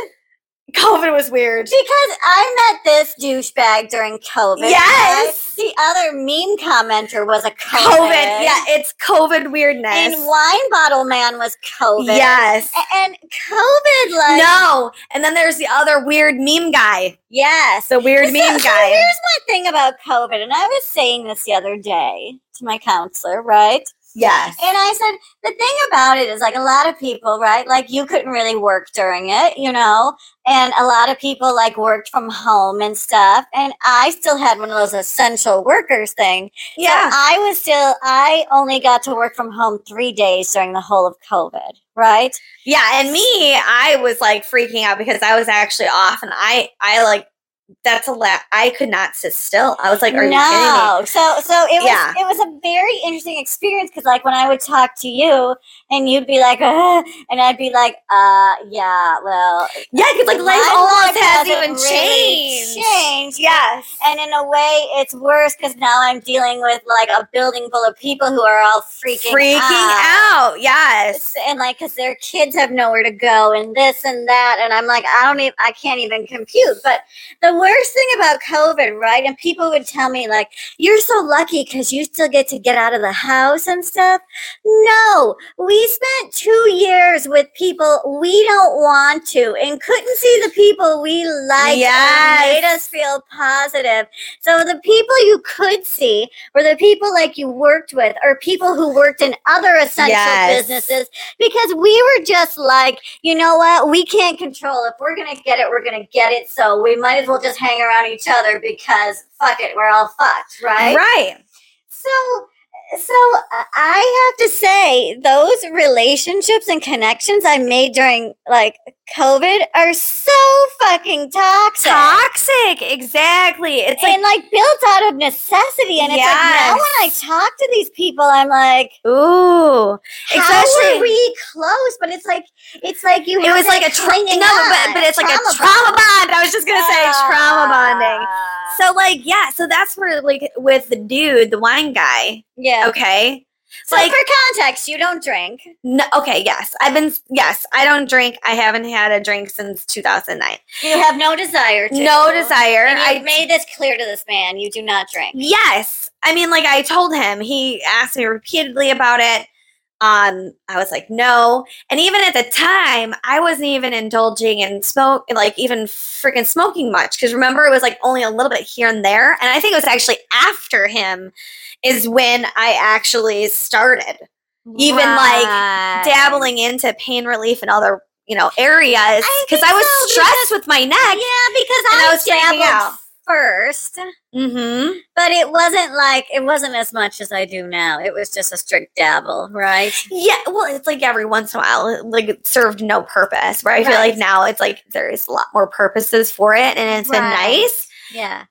COVID was weird. because I met this douchebag during COVID. Yes. The other meme commenter was a COVID. COVID. Yeah, it's COVID weirdness. And Wine Bottle Man was COVID. yes. And COVID, like no. And then there's the other weird meme guy. yes. The weird So- meme so guy. here's my thing about COVID, and I was saying this the other day to my counselor, right? Yes. And I said, the thing about it is like a lot of people, right? Like you couldn't really work during it, you know? And a lot of people like worked from home and stuff. And I still had one of those essential workers thing. So Yeah. I was still, I only got to work from home three days during the whole of COVID, right? Yeah, and me, I was like freaking out because I was actually off, and I, I like, that's a lot. I could not sit still. I was like, "Are you kidding me?" no. So so it was Yeah. it was a very interesting experience because like when I would talk to you and you'd be like, uh, and I'd be like, uh, yeah, well, Yeah, because like life almost hasn't even really changed. changed. Yes. And in a way, it's worse because now I'm dealing with like a building full of people who are all freaking Freaking out. out. Yes. And like, cause their kids have nowhere to go, and this and that, and I'm like, I don't even, I can't even compute. But the worst thing about COVID, right? And people would tell me like, you're so lucky because you still get to get out of the house and stuff. No, we spent two years with people we don't want to, and couldn't see the people we liked Yes. and made us feel positive. So the people you could see were the people like you worked with, or people who worked in other essential Yes. businesses, because we were just like, you know what, we can't control. If we're gonna get it, we're gonna get it. So we might as well just hang around each other because fuck it, we're all fucked, right? Right. So, so I have to say, those relationships and connections I made during like COVID are so fucking toxic. Toxic. Exactly. It's like, and like built out of necessity, and it's like now when I talk to these people, I'm like, ooh. how Especially- were we close? But it's like it's like you. It was like a tra- no, but, but it's like a trauma trauma bond. bond. I was just gonna say trauma bonding. So like, yeah. So that's where like with the dude, the wine guy. yeah. Okay. So like- for context, you don't drink. No, okay. Yes, I've been. Yes, I don't drink. I haven't had a drink since 2009. You have no desire to. No desire. And I made this clear to this man. You do not drink. Yes. I mean, like I told him, he asked me repeatedly about it. Um, I was like, no. And even at the time, I wasn't even indulging in smoke, like even freaking smoking much. Cause remember, it was like only a little bit here and there. And I think it was actually after him is when I actually started Even, like, dabbling into pain relief and other, you know, areas. Cause think I was so, stressed with my neck. Yeah, because I I, was dabbled out. first, Mm-hmm. but it wasn't like it wasn't as much as I do now. It was just a strict dabble, right? Yeah, well, it's like every once in a while, it, like it served no purpose. Where I feel like now it's like there's a lot more purposes for it, and it's been nice. Yeah.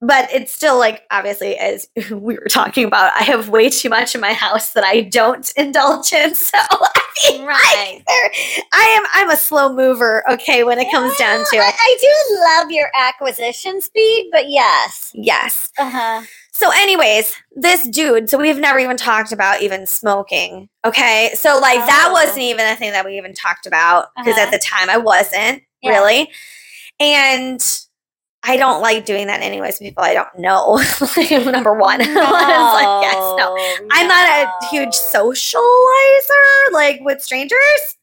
But it's still like obviously as we were talking about, I have way too much in my house that I don't indulge in. So I mean, Right. I, I am I'm a slow mover. Okay, when it comes down to it. I do love your acquisition speed, but yes. Yes. Uh huh. So, anyways, this dude, so we've never even talked about even smoking. Okay. So, like, that Oh. wasn't even a thing that we even talked about because Uh-huh. at the time I wasn't Yeah. really. And I don't like doing that anyways, people I don't know. Number one. It's like, yes, no. I'm not a huge socializer, like with strangers,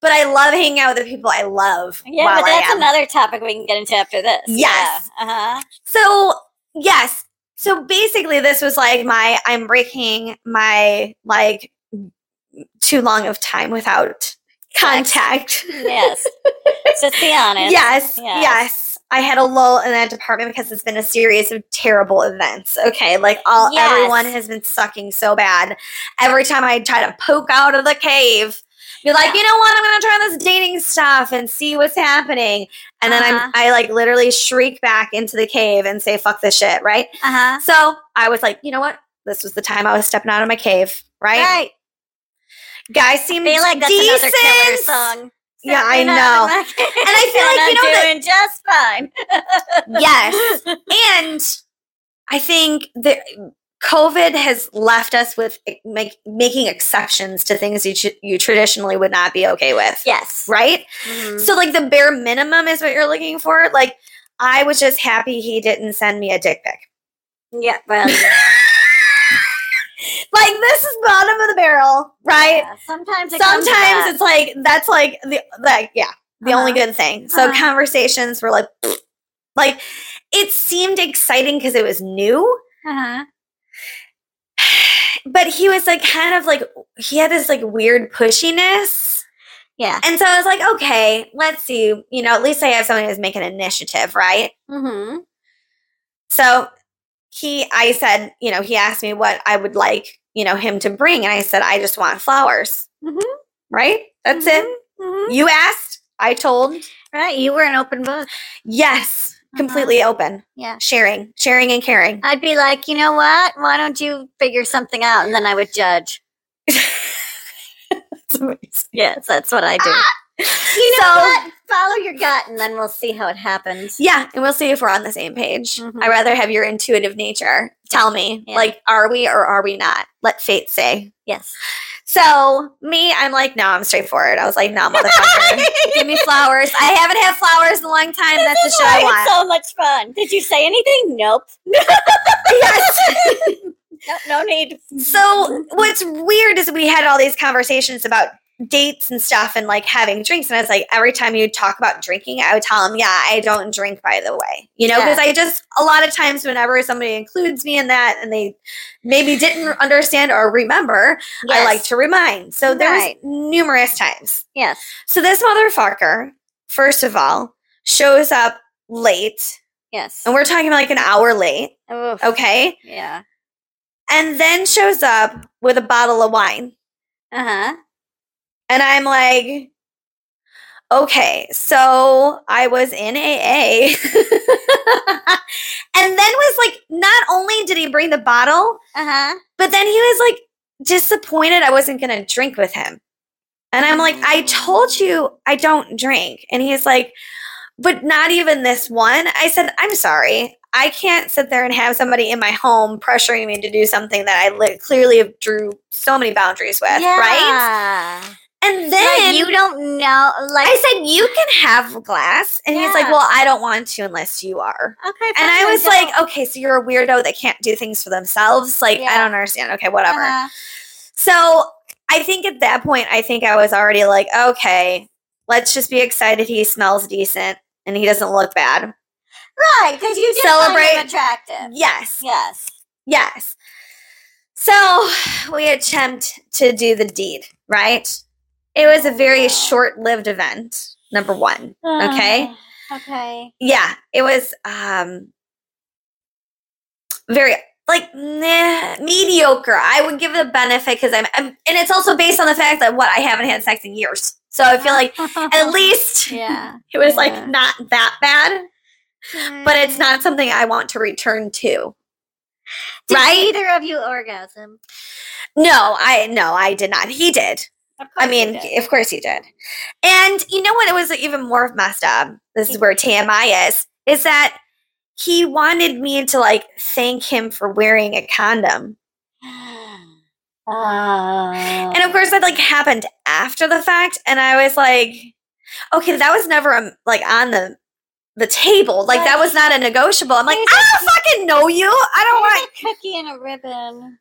but I love hanging out with the people I love. Yeah, but that's another topic we can get into after this. Yes. Uh huh. So yes. So basically this was like my I'm breaking my like too long of time without contact. Yes. Just be honest. yes, Yes. yes. I had a lull in that department because it's been a series of terrible events. Okay. Like all Yes. everyone has been sucking so bad. Every time I try to poke out of the cave, be like, Yeah. you know what, I'm gonna try this dating stuff and see what's happening. And then Uh-huh. I'm I like literally shriek back into the cave and say, fuck this shit, right? Uh huh. So I was like, you know what? This was the time I was stepping out of my cave, right? Right. Guys feel like that's decent. another killer song. Yeah, I know. of my cave, And I feel like, you know, that- I'm just fine. Yes. and I think that COVID has left us with eh, make, making exceptions to things you, you traditionally would not be okay with. yes. Right? Mhm. So, like, the bare minimum is what you're looking for. Like, I was just happy he didn't send me a dick pic. Yeah. Well. Yeah. Like, this is bottom of the barrel, right? yeah. Sometimes. It Sometimes it's like, that's like, the, like, yeah, the only Uh-huh. good thing. So, Uh-huh. conversations were like, like, it seemed exciting because it was new. Uh-huh. but he was like kind of like he had this like weird pushiness Yeah. and so i was like okay let's see you know at least i have someone who's making initiative right Mm-hmm. so he i said you know he asked me what i would like you know him to bring and i said i just want flowers Mhm. right that's it Mm-hmm. you asked i told Right. You were an open book. yes Uh-huh. completely open Yeah. sharing sharing and caring I'd be like, you know what? Why don't you figure something out? And then I would judge. Yes, that's what I do. You know So- what? Follow your gut, and then we'll see how it happens. Yeah, and we'll see if we're on the same page. Mhm. I rather have your intuitive nature tell me, Yeah. like, are we or are we not? Let fate say. Yes. So me, I'm like, no, I'm straightforward. I was like, no, motherfucker, give me flowers. I haven't had flowers in a long time. That's the shit I want. so much fun. Did you say anything? Nope. yes. No, no need. so what's weird is we had all these conversations about dates and stuff and like having drinks and i was like every time you talk about drinking i would tell him yeah i don't drink by the way you know Yeah. because i just a lot of times whenever somebody includes me in that and they maybe didn't understand or remember i like to remind so there Right. was numerous times Yes. so this motherfucker first of all shows up late Yes. and we're talking like an hour late Oof. okay Yeah. and then shows up with a bottle of wine Uh huh. And I'm like, okay, so I was in AA. and then was like, not only did he bring the bottle, Uh huh. but then he was like disappointed I wasn't going to drink with him. And I'm like, I told you I don't drink. And he's like, but not even this one. I said, I'm sorry. I can't sit there and have somebody in my home pressuring me to do something that I li- clearly drew so many boundaries with, right? Yeah. And Then you don't know, like. I said, you can have glass. And he's like, well, I don't want to unless you are. okay. And I was like, okay, so you're a weirdo that can't do things for themselves. Like, I don't understand. Okay, whatever. Uh-huh. So I think at that point, I think I was already like, okay, let's just be excited he smells decent and he doesn't look bad. Right, because you Celebrate- find him attractive. Yes, Yes. yes. So we attempt to do the deed, right? It was a very short lived event, number one. Okay. okay. yeah it was um very like nah, mediocre i would give it a benefit because I'm, I'm and it's also based on the fact that what i haven't had sex in years so i feel like at least yeah. it was Yeah. like not that bad but it's not something I want to return to. Did right? either of you orgasm? No, I no, I did not. He did. I mean, of course he did. And you know what? It was even more messed up. This is where TMI is. Is that he wanted me to like thank him for wearing a condom, Oh. and of course that like happened after the fact. And I was like, okay, that was never um, like on the the table. Like that was not a negotiable. I'm like, I don't fucking know you. I don't want. A cookie and a ribbon.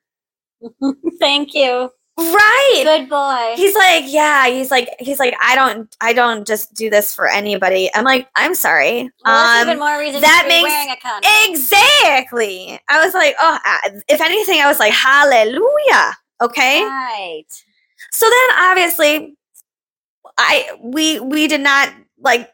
Thank you. Right. Good boy. He's like, yeah. He's like, he's like, I don't, I don't just do this for anybody. I'm like, I'm sorry. well, that's Um, even more reason that makes wearing a condom. exactly. I was like, oh, I- if anything, I was like, hallelujah. Okay. Right. So then, obviously, I we we did not like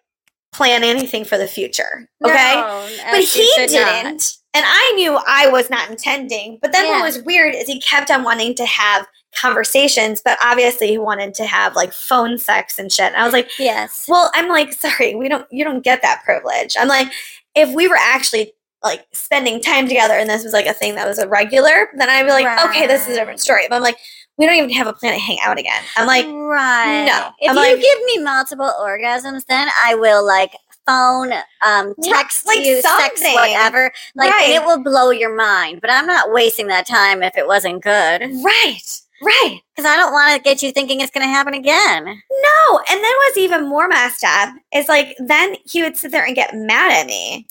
plan anything for the future. Okay. No, but he should not. And I knew I was not intending. But then Yeah. what was weird is he kept on wanting to have conversations, but obviously he wanted to have like phone sex and shit. And I was like, Yes. well, I'm like, sorry, we don't you don't get that privilege. I'm like, if we were actually like spending time together and this was like a thing that was a regular, then I'd be like, okay, this is a different story. But I'm like, we don't even have a plan to hang out again. I'm like, right. no. If I'm you like- give me multiple orgasms, then I will like phone, um, text like you, sex, whatever. Like, Right. it will blow your mind. But I'm not wasting that time if it wasn't good, right, right. because I don't want to get you thinking it's going to happen again. No, and then what's even more messed up is like then he would sit there and get mad at me.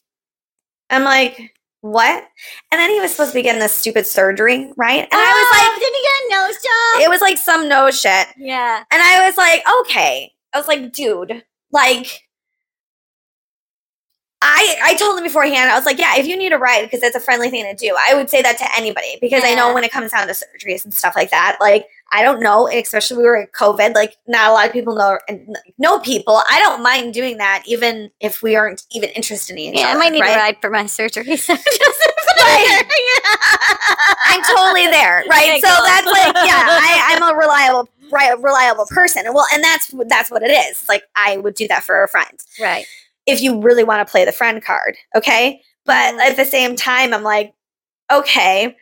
I'm like, what? And then he was supposed to be getting this stupid surgery, right? And I was Oh, did he get a nose job? like, it was like some no shit. yeah. And I was like, okay. I was like, dude, like I I told him beforehand, I was like, yeah, if you need a ride, because it's a friendly thing to do, I would say that to anybody because I know when it comes down to surgeries and stuff like that, like I don't know, especially we were in COVID, like not a lot of people know and know people. I don't mind doing that, even if we aren't even interested in each Yeah, I might need right? a ride for my surgery. So Right. I'm totally there, right? So that's like, yeah, I, I'm a reliable, right, reliable person. and Well, and that's that's what it is. Like I would do that for a friend right. If you really want to play the friend card, okay. But Mhm. at the same time, I'm like, okay,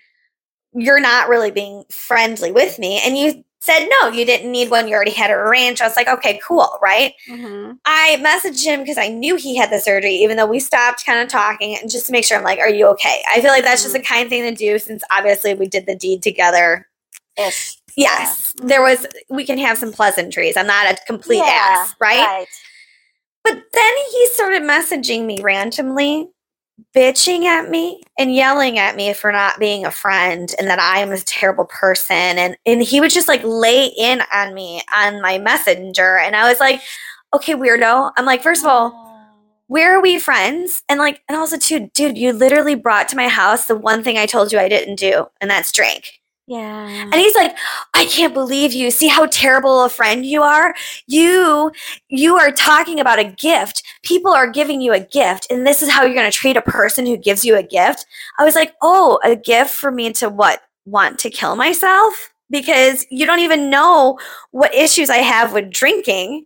you're not really being friendly with me, and you said no, you didn't need one. You already had it arranged. I was like, okay, cool, right? hmm I messaged him because I knew he had the surgery, even though we stopped kind of talking, and just to make sure I'm like, are you okay? I feel like that's just a kind thing to do since obviously we did the deed together. Ish. Yes, there was. We can have some pleasantries. I'm not a complete Yeah, ass, right? But then he started messaging me randomly, bitching at me and yelling at me for not being a friend and that I am a terrible person. And, and he would just like lay in on me on my messenger. And I was like, okay, weirdo. I'm like, first of all, where are we friends? And like, and also too, dude, you literally brought to my house the one thing I told you I didn't do, and that's drink. Yeah. And he's like, I can't believe you. See how terrible a friend you are? You you are talking about a gift. People are giving you a gift, and this is how you're gonna treat a person who gives you a gift. I was like, Oh, a gift for me to what? Want to kill myself? Because you don't even know what issues I have with drinking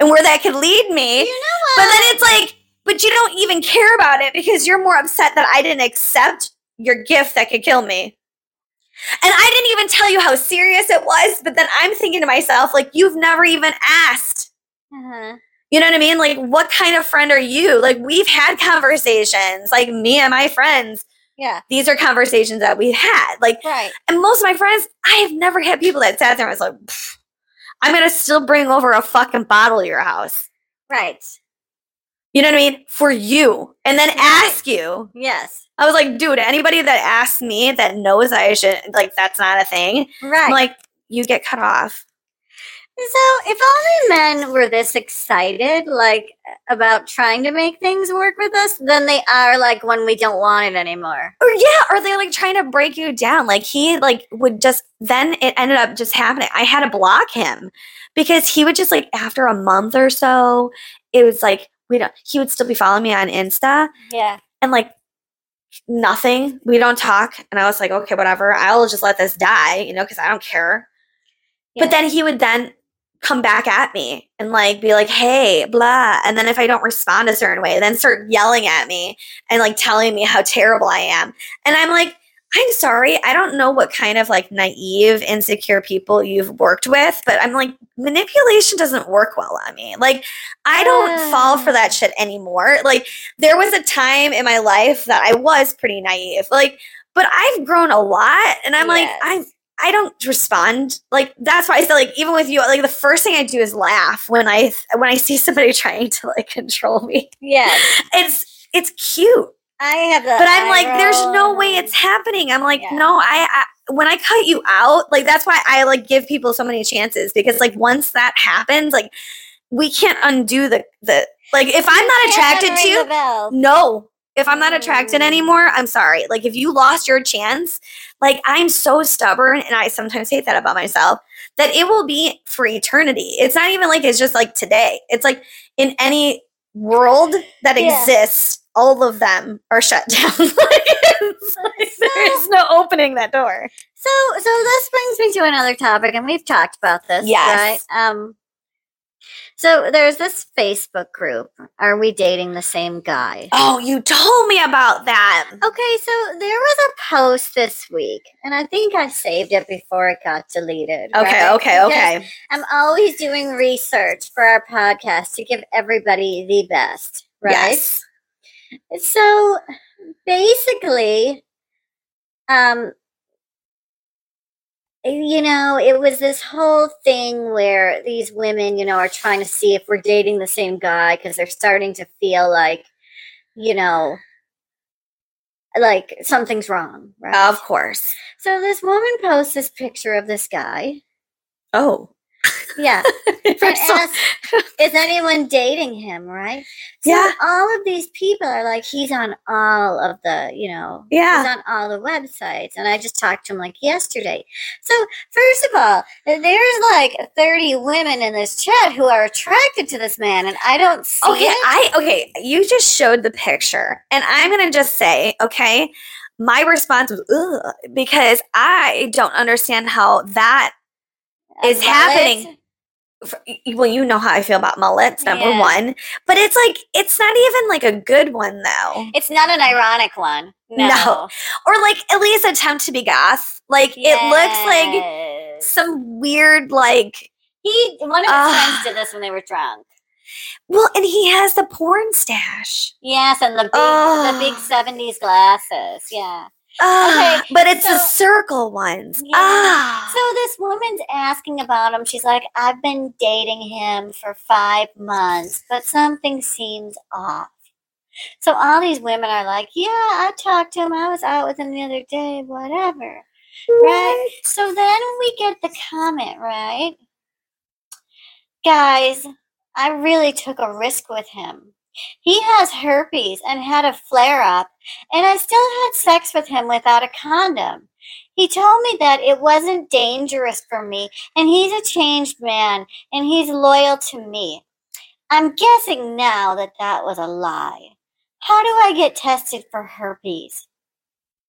and where that could lead me. you know But then it's like, but you don't even care about it because you're more upset that I didn't accept your gift that could kill me. And I didn't even tell you how serious it was, but then I'm thinking to myself, like, you've never even asked. Uh-huh. You know what I mean? Like, what kind of friend are you? Like, we've had conversations, like me and my friends. Yeah. These are conversations that we've had. Like, Right. and most of my friends, I have never had people that sat there and was like, I'm going to still bring over a fucking bottle to your house. Right. You know what I mean? For you. And then ask you. Yes. I was like, dude, anybody that asks me that knows I should, like, that's not a thing. Right. I'm like, you get cut off. So, if only men were this excited, like about trying to make things work with us, then they are like when we don't want it anymore. Or yeah, or they're like trying to break you down. Like he like would just then it ended up just happening. I had to block him because he would just like after a month or so, it was like we don't he would still be following me on Insta Yeah. and like nothing. We don't talk. And I was like, okay, whatever. I'll just let this die, you know, because I don't care. But then he would then come back at me and like be like, hey, blah. And then if I don't respond a certain way, then start yelling at me and like telling me how terrible I am. And I'm like, I'm sorry. I don't know what kind of like naive, insecure people you've worked with, but I'm like, manipulation doesn't work well on me. Like, I don't fall for that ah. shit anymore. Like, there was a time in my life that I was pretty naive. Like, but I've grown a lot and I'm like, I'm I don't respond. Like that's why I said like even with you, like the first thing I do is laugh when I when I see somebody trying to like control me. Yeah, It's it's cute. I have the But I'm like, there's no way it's happening. I'm like, Yeah. no, I, I when I cut you out, like that's why I like give people so many chances because like once that happens, like we can't undo the the like if I'm not attracted to you, no. If I'm not attracted Mm. anymore, I'm sorry. Like if you lost your chance, like I'm so stubborn and I sometimes hate that about myself that it will be for eternity. It's not even like it's just like today. It's like in any world that Yeah. exists, all of them are shut down. like, like there is no opening that door. So, so this brings me to another topic, and we've talked about this, Yes. right? Um, so there's this Facebook group. Are we dating the same guy? Oh, you told me about that. Okay, so there was a post this week, and I think I saved it before it got deleted. Okay, right? okay, Because okay. I'm always doing research for our podcast to give everybody the best, right? Yes. So basically, um, you know, it was this whole thing where these women, you know, are trying to see if we're dating the same guy because they're starting to feel like, you know, like something's wrong, right? Of course. so this woman posts this picture of this guy. Oh. Yeah. First all- is anyone dating him, right? So Yeah. all of these people are like, he's on all of the, you know, Yeah. he's on all the websites. And I just talked to him like yesterday. So first of all, there's like 30 women in this chat who are attracted to this man, and I don't see Okay, it. I okay, you just showed the picture. And I'm going to just say, okay, my response was Ugh, because I don't understand how that is happening. well, you know how I feel about mullets, number Yeah. one. But it's like it's not even like a good one though. It's not an ironic one. No. No. Or like at least attempt to be goth. Like it looks like some weird like he one of his Ah. friends did this when they were drunk. well, and he has the porn stash. Yes, and the big the big seventies glasses. Yeah. Ah, Okay, but it's the circle ones. Yeah. Ah. So this woman's asking about him. She's like, I've been dating him for five months, but something seems off. So all these women are like, Yeah, I talked to him. I was out with him the other day, whatever. Right? So then we get the comment, right? Guys, I really took a risk with him. He has herpes and had a flare up, and I still had sex with him without a condom. He told me that it wasn't dangerous for me, and he's a changed man, and he's loyal to me. I'm guessing now that that was a lie. How do I get tested for herpes?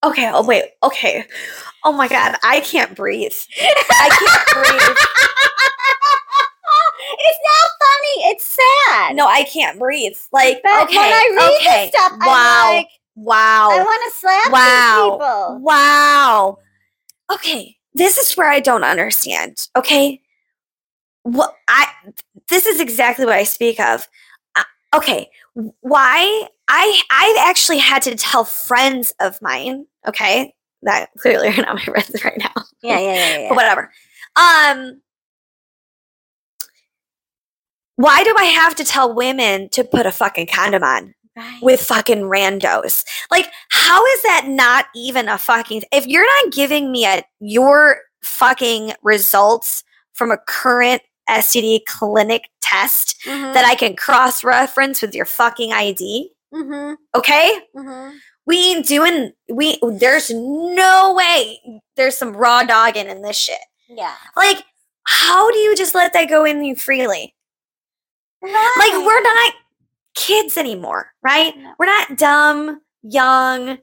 Okay, oh wait, okay. Oh my god, I can't breathe. I can't breathe. it's not funny. It's No, I can't breathe. Like, But okay, when I read okay. this stuff, wow, I'm like, wow, I want to slap wow, these people. wow. Okay, this is where I don't understand. Okay, what I this is exactly what I speak of. Uh, okay, why I I've actually had to tell friends of mine. Okay, that clearly are not my friends right now. Yeah, yeah, yeah, yeah. but whatever. Um, why do I have to tell women to put a fucking condom on Right. with fucking randos? Like, how is that not even a fucking? If you're not giving me a your fucking results from a current STD clinic test Mhm, that I can cross reference with your fucking ID, mhm, okay? mhm. We ain't doing. We there's no way there's some raw dogging in this shit. Yeah. Like, how do you just let that go in you freely? Like, we're not kids anymore, right? No. We're not dumb, young,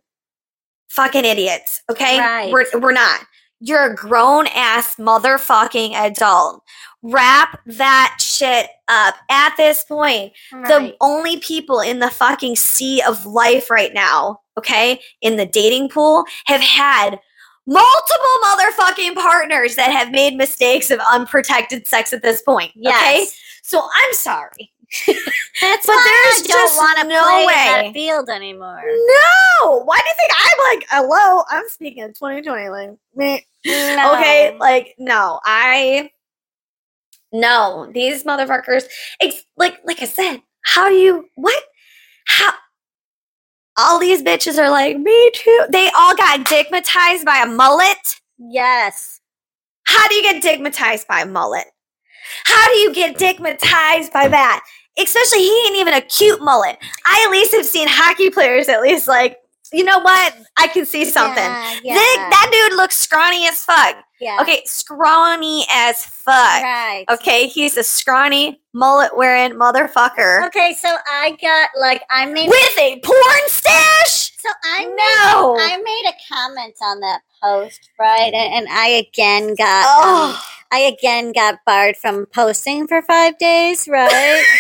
fucking idiots, okay? Right. We're, we're not. You're a grown ass motherfucking adult. Wrap that shit up. At this point, the only people in the fucking sea of life right now, okay, in the dating pool, have had multiple motherfucking partners that have made mistakes of unprotected sex at this point. Okay. Yes. So I'm sorry. That's But why there's I don't just want to no play in way. that field anymore. No. Why do you think I'm like, hello? I'm speaking in 2020. Like, meh. Okay, like no, I no these motherfuckers. It's like like I said, how do you what? How all these bitches are like me too. They all got digmatized by a mullet. Yes. How do you get digmatized by a mullet? How do you get digmatized by that? Especially he ain't even a cute mullet. I at least have seen hockey players at least like you know what? I can see something. Yeah, yeah, That, that dude looks scrawny as fuck. yeah. Okay, scrawny as fuck. Right. Okay, he's a scrawny, mullet wearing motherfucker Okay, so I got like I made with a porn stash. so I made, I made a comment on that post, right? And, and I again got um, Oh, I again got barred from posting for five days, right?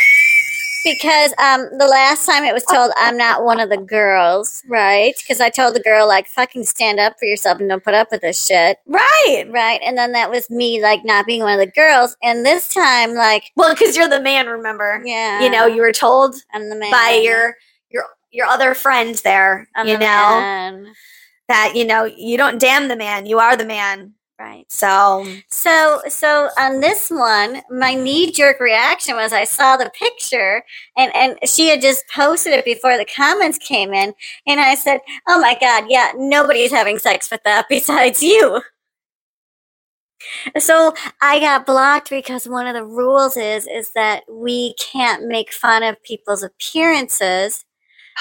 because um the last time it was told I'm not one of the girls, right? Because I told the girl like fucking stand up for yourself and don't put up with this shit, right. right? And then that was me like not being one of the girls, and this time like Well, because you're the man. Remember, yeah, you know, you were told I'm the man by your your your other friends there. I'm you the know man. that you know you don't damn the man. You are the man. Right. So So, so on this one, my knee jerk reaction was I saw the picture and, and she had just posted it before the comments came in. And I said, Oh my God, yeah, nobody's having sex with that besides you. So I got blocked because one of the rules is, is that we can't make fun of people's appearances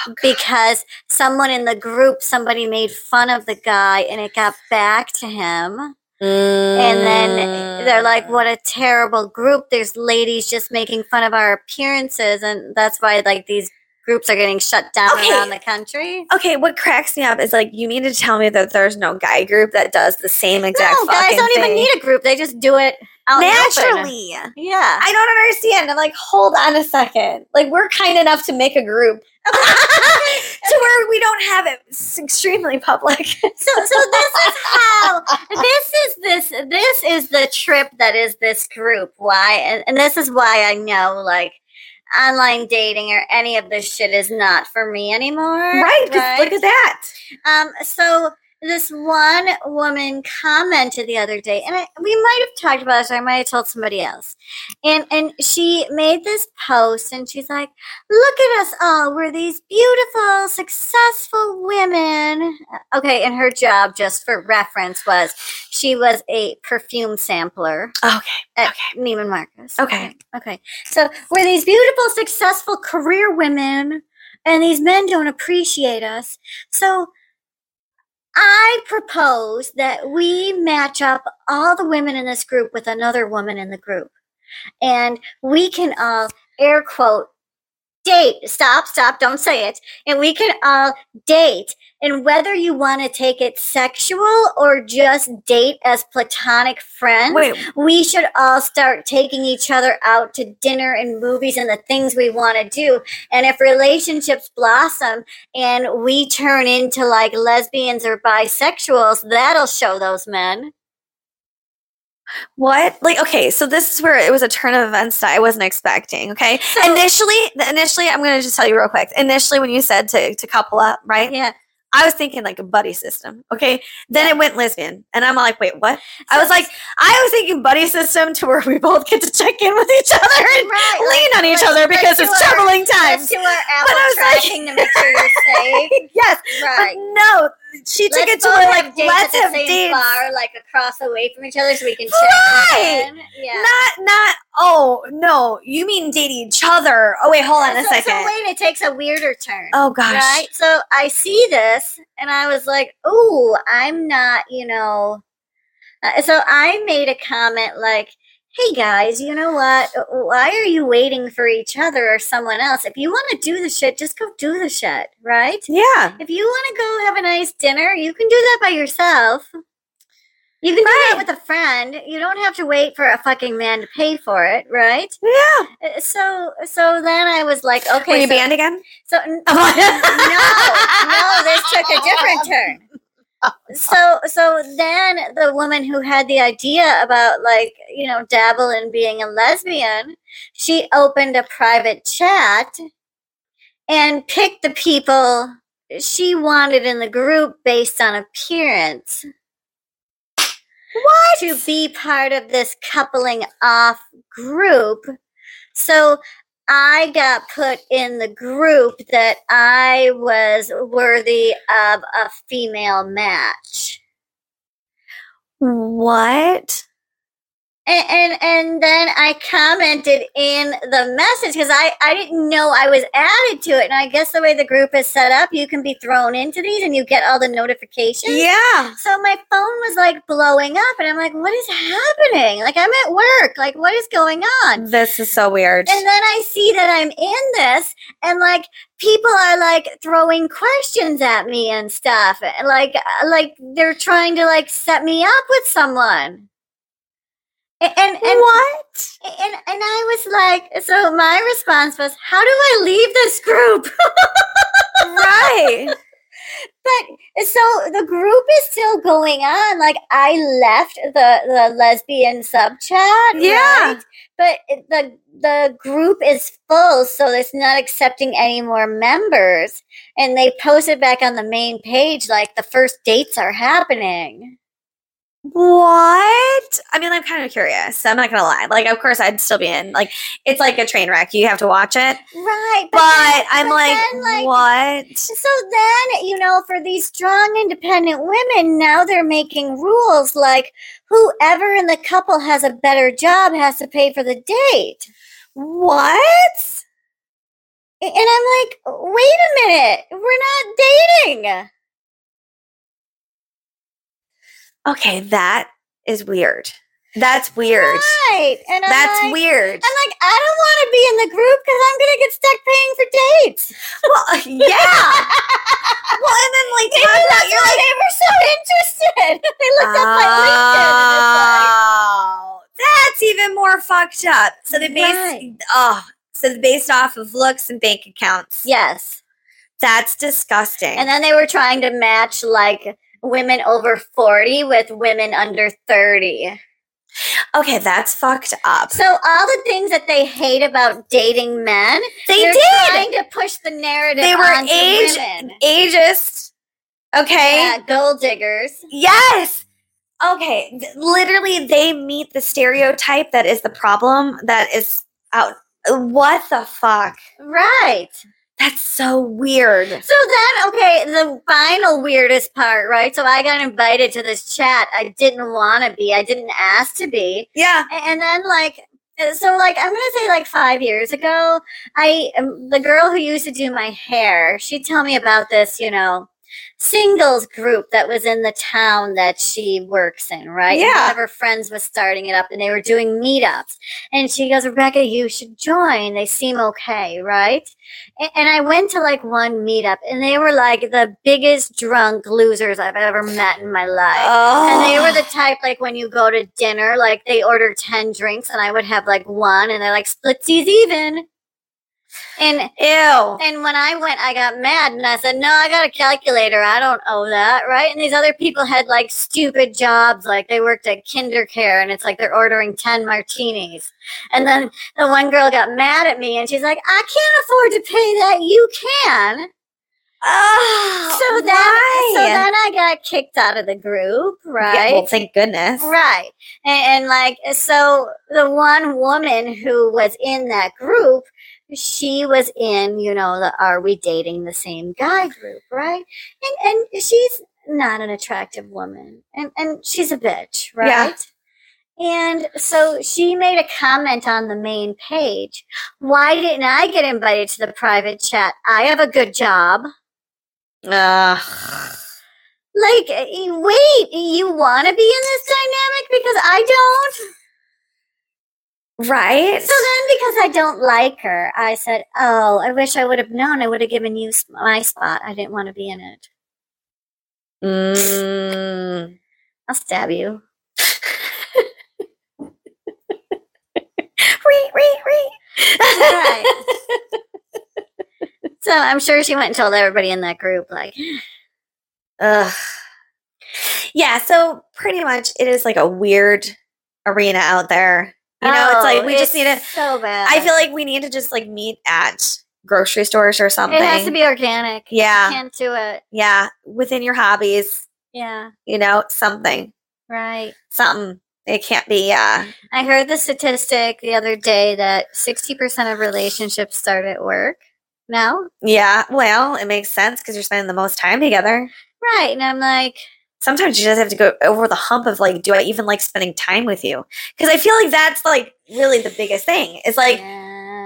oh, because someone in the group, somebody made fun of the guy and it got back to him. And then mm. they're like, what a terrible group. There's ladies just making fun of our appearances. And that's why, like, these groups are getting shut down Okay. around the country. Okay, what cracks me up is like you mean to tell me that there's no guy group that does the same exact thing. No, guys don't even need a group. They just do it out in open. naturally. Yeah. I don't understand. I'm like, hold on a second. Like we're kind enough to make a group to where we don't have it s- extremely public. So, so this is how this is this this is the trip that is this group. Why? And, and this is why I know like online dating or any of this shit is not for me anymore. right? Because look at that. Um, so this one woman commented the other day, and I, we might have talked about this, or I might have told somebody else. And and she made this post, and she's like, "Look at us all. We're these beautiful, successful women." Okay, and her job, just for reference, was she was a perfume sampler Okay. at Okay. Neiman Marcus. Okay. Okay. So we're these beautiful, successful career women, and these men don't appreciate us. So I propose that we match up all the women in this group with another woman in the group. And we can all air quote date. Stop, stop, don't say it. And we can all date. And whether you want to take it sexual or just date as platonic friends, Wait, we should all start taking each other out to dinner and movies and the things we want to do. And if relationships blossom and we turn into like lesbians or bisexuals, that'll show those men. What? Like, okay, so this is where it was a turn of events that I wasn't expecting. Okay, initially, initially, I'm gonna just tell you real quick. Initially, when you said to to couple up, right? Yeah. I was thinking like a buddy system. Okay, then Yeah. it went lesbian, and I'm like, wait, what? I was like, I was thinking buddy system to where we both get to check in with each other and Right, lean like- on each like- other because it's troubling times. apple I was like- to make sure you're safe. yes, Right. but no, she took Let's it to where like let's at the have same dates. bar, like across away from each other, so we can. Right. in. Yeah. Not, not. Oh no, you mean date each other? Oh wait, hold on a so, second. So wait, it takes a weirder turn. oh gosh, Right? So I see this and I was like, oh, I'm not, you know. Uh, so I made a comment like, hey guys, you know what? Why are you waiting for each other or someone else? If you want to do the shit, just go do the shit, right? yeah. If you want to go have a nice dinner, you can do that by yourself. You can do that with a friend. You don't have to wait for a fucking man to pay for it, right? Yeah. Uh, So, so then I was like, okay, Were you so, banned again? so n- no, no, this took a different turn. So, so then the woman who had the idea about like you know dabble in being a lesbian, she opened a private chat and picked the people she wanted in the group based on appearance. What? To be part of this coupling off group. So I got put in the group that I was worthy of a female match. What? And, and and then I commented in the message because I, I didn't know I was added to it. And I guess the way the group is set up, you can be thrown into these and you get all the notifications. Yeah. So my phone was like blowing up, and I'm like, what is happening? Like, I'm at work. Like, what is going on? This is so weird. And then I see that I'm in this, and like people are like throwing questions at me and stuff. Like, like they're trying to like set me up with someone. And and and, what? and, and I was like, so my response was, how do I leave this group? right. But so the group is still going on. Like I left the the lesbian sub chat. Yeah. right? But the the group is full, so it's not accepting any more members. And they posted back on the main page like the first dates are happening. What? I mean, I'm kind of curious. I'm not gonna lie. Like, of course, I'd still be in. Like, it's like a train wreck. You have to watch it. Right. But, then- I'm but like, then, like, what? So then, you know, for these strong, independent women, now they're making rules like whoever in the couple has a better job has to pay for the date. What? And I'm like, wait a minute, we're not dating. Okay, that is weird. That's weird. Right. And I'm That's like, weird. I'm like, I don't want to be in the group because I'm going to get stuck paying for dates. Well, uh, yeah. well, and then like Maybe that's you're why like, they were so interested. they looked up my LinkedIn and it's like, oh, that's even more fucked up. So they based, Right. oh, so based off of looks and bank accounts. yes. That's disgusting. And then they were trying to match like women over 40 with women under 30. okay, that's fucked up. So all the things that they hate about dating men, They they're did. trying to push the narrative They were age- women. Ageist. Okay. Yeah, gold diggers. Yes. Okay. Literally, they meet the stereotype that is the problem. That is out. What the fuck? Right. That's so weird. So then, okay, the final weirdest part, right? So I got invited to this chat. I didn't want to be. I didn't ask to be. Yeah. and then like so like i'm gonna say like five years ago i um, the girl who used to do my hair she'd tell me about this you know singles group that was in the town that she works in right And Yeah. one of her friends was starting it up and they were doing meetups and she goes rebecca you should join they seem okay right and i went to like one meetup and they were like the biggest drunk losers i've ever met in my life Oh. and they were oh. the type like when you go to dinner, like they order 10 drinks and I would have like one and they're like splitsies even. And Ew. and when I went, I got mad and I said, No, I got a calculator. I don't owe that, right? And these other people had like stupid jobs, like they worked at KinderCare and it's like they're ordering 10 martinis. And then the one girl got mad at me and she's like, I can't afford to pay that. You can. Oh, So then, why? so then I got kicked out of the group, Yeah, right? well, thank goodness. Right. And, and like, so the one woman who was in that group, she was in, you know, the Are We Dating the Same Guy group, right? And, and she's not an attractive woman. And, and she's a bitch, right? Yeah. right? And so she made a comment on the main page. Why didn't I get invited to the private chat? I have a good job. Ugh. Like, wait, you want to be in this dynamic because I don't? Right. So then, because I don't like her, I said, Oh, I wish I would have known. I would have given you my spot. I didn't want to be in it. Mm. I'll stab you. Ree, ree, ree. So I'm sure she went and told everybody in that group, like, Ugh. Yeah, so pretty much it is like a weird arena out there. You know, it's like oh, we just need to So bad. I feel like we need to just like meet at grocery stores or something. it has to be organic. Yeah. You can't do it. yeah, within your hobbies, Yeah. you know, something. Right. Something. It can't be uh I heard the statistic the other day that 60% of relationships start at work now. yeah, well, it makes sense because you're spending the most time together. Right. And I'm like, Sometimes you just have to go over the hump of like, do I even like spending time with you? Because I feel like that's like really the biggest thing. It's like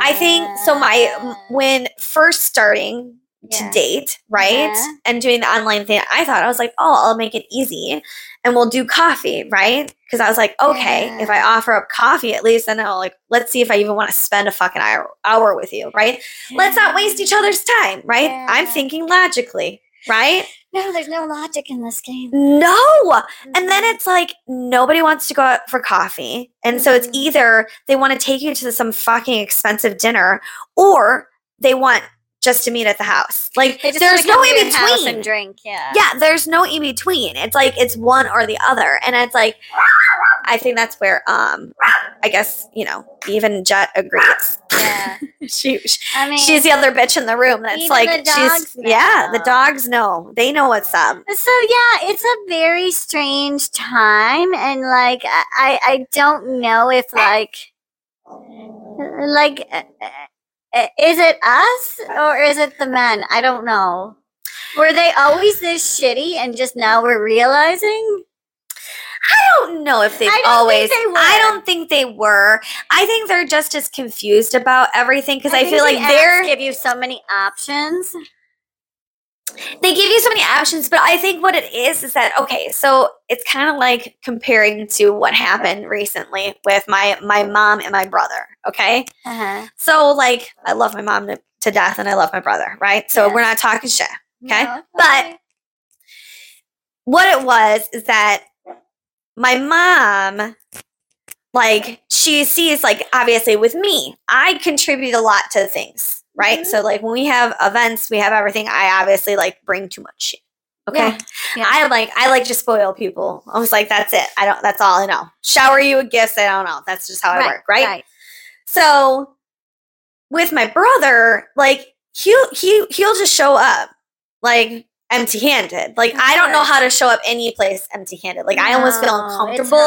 I think so. My when first starting to Yeah. date, right, Yeah. and doing the online thing, I thought I was like, oh, I'll make it easy, and we'll do coffee, right? Because I was like, okay, Yeah. if I offer up coffee, at least then I'll like, let's see if I even want to spend a fucking hour hour with you, right? Let's not waste each other's time, right? I'm thinking logically, right? No, there's no logic in this game. No. And then it's like nobody wants to go out for coffee. And so it's either they want to take you to some fucking expensive dinner or they want just to meet at the house. Like there's no in between. and drink. Yeah. Yeah, there's no in between. It's like it's one or the other. And it's like I think that's where um I guess, you know, even Jet agrees. Yeah. she, she I mean, she's the other bitch in the room that's like she's dogs yeah, the dogs know. They know what's up. So yeah, it's a very strange time, and like I, I don't know if like, like, is it us or is it the men? I don't know. Were they always this shitty, and just now we're realizing? I don't know if they've I always. they were. I don't think they were. I think they're just as confused about everything because I, think feel like the they're give you so many options. They give you so many options. But I think what it is is that okay. So it's kind of like comparing to what happened recently with my my mom and my brother. Okay, Uh-huh. so like I love my mom to, to death and I love my brother. Right. So Yeah. we're not talking shit. Okay, No, but- what it was is that my mom like she sees like obviously with me i contribute a lot to things right Mhm. so like when we have events we have everything i obviously like bring too much shit okay Yeah, yeah. i like i like to spoil people i was like that's it i don't that's all i know shower you with gifts i don't know that's just how i work right so with my brother, like he'll he he'll just show up like empty handed. Like I don't know how to show up any place empty handed. Like I almost feel uncomfortable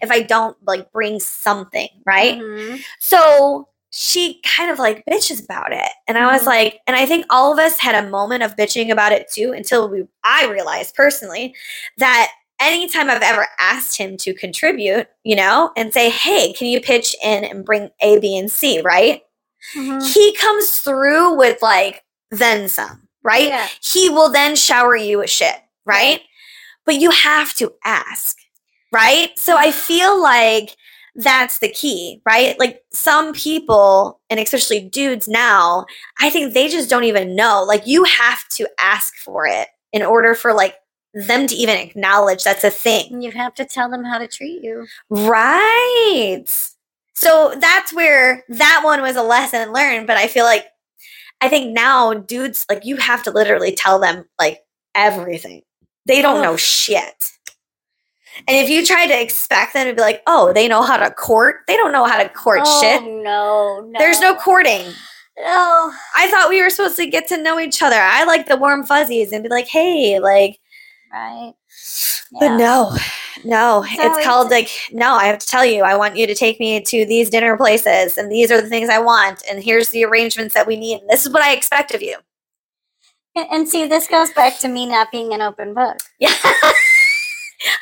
if I don't like bring something, right? Mhm. So she kind of like bitches about it. And I was Mhm. like, and I think all of us had a moment of bitching about it too until we I realized personally that anytime I've ever asked him to contribute, you know, and say, hey, can you pitch in and bring A, B, and C, right? Mhm. He comes through with like then some, right? Yeah. He will then shower you with shit, right? But you have to ask, right? So I feel like that's the key, right? Like some people, and especially dudes now, I think they just don't even know. Like you have to ask for it in order for like them to even acknowledge that's a thing. You have to tell them how to treat you. Right. So that's where that one was a lesson learned. But I feel like, I think now dudes, like, you have to literally tell them, like, everything. They don't know shit. And if you try to expect them to be like, oh, they know how to court, they don't know how to court oh, shit. No, no. There's no courting. No. I thought we were supposed to get to know each other. I like the warm fuzzies and be like, hey, like, Right. But no, no, So it's it's- called like, no, I have to tell you, I want you to take me to these dinner places, and these are the things I want, and here's the arrangements that we need, and this is what I expect of you. And, and see, this goes back to me not being an open book. Yeah.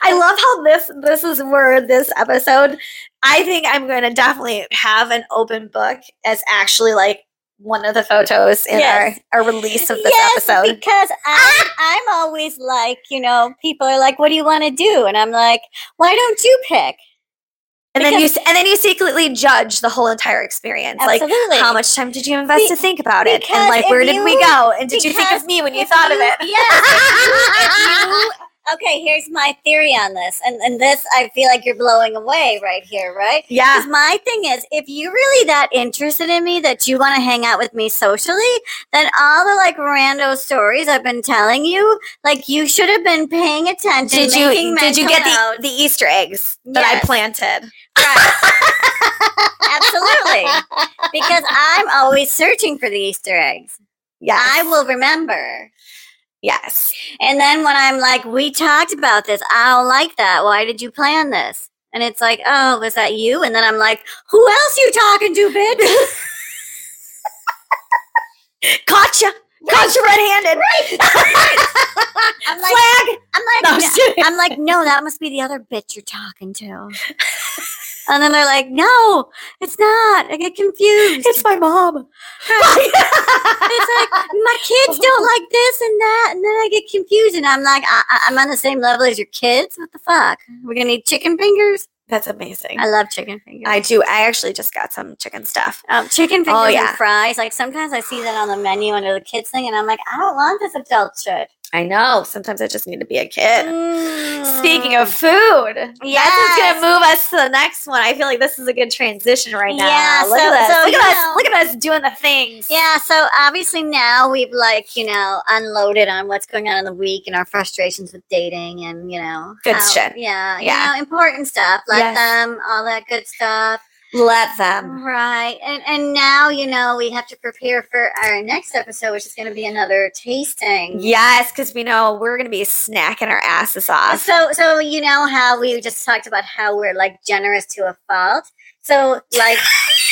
I love how this this is where this episode. I think I'm going to definitely have an open book as actually like one of the photos in Yes. our, our release of this yes, episode. because I'm, I'm always like, you know, people are like, "What do you want to do?" And I'm like, "Why don't you pick?" And then you and then you secretly judge the whole entire experience. Absolutely. Like how much time did you invest Be- to think about it? And like where did we go? And did you think of me when you thought of it? Yes. If you, if you okay, here's my theory on this. And and this I feel like you're blowing away right here, right? Yeah. My thing is, if you're really that interested in me that you want to hang out with me socially, then all the like rando stories I've been telling you, like you should have been paying attention. Did you did you get the, notes. the Easter eggs that I planted? Right. Absolutely. Because I'm always searching for the Easter eggs. Yeah. I will remember. Yes. And then when I'm like, we talked about this, I don't like that. Why did you plan this? And it's like, oh, was that you? And then I'm like, who else you talking to, bitch? Gotcha. Gotcha red-handed. I'm like, Flag. I'm like, No, I'm. I'm like, no, that must be the other bitch you're talking to. and then they're like, no, it's not. I get confused. It's my mom. it's like my kids don't like this and that, and then I get confused, and I'm like, I, I'm on the same level as your kids. What the fuck? We're gonna need chicken fingers. That's amazing. I love chicken fingers. I do. I actually just got some chicken stuff. um, chicken fingers Oh, yeah. and fries. Like sometimes I see that on the menu under the kids thing, and I'm like, I don't want this adult shit. I know. Sometimes I just need to be a kid. Mm. Speaking of food, that's Yes. what's gonna move us to the next one. I feel like this is a good transition right now. Yeah, look so- at us. so, look at know- us. Look at us doing the things. Yeah, so obviously now we've like, you know, unloaded on what's going on in the week and our frustrations with dating and, you know, Good how- shit. Yeah, Yeah. you know, important stuff. Let Yes. them, all that good stuff. Let them. Right. And and now, you know, we have to prepare for our next episode, which is gonna be another tasting. Yes, because we know we're gonna be snacking our asses off. So so you know how we just talked about how we're like generous to a fault. So like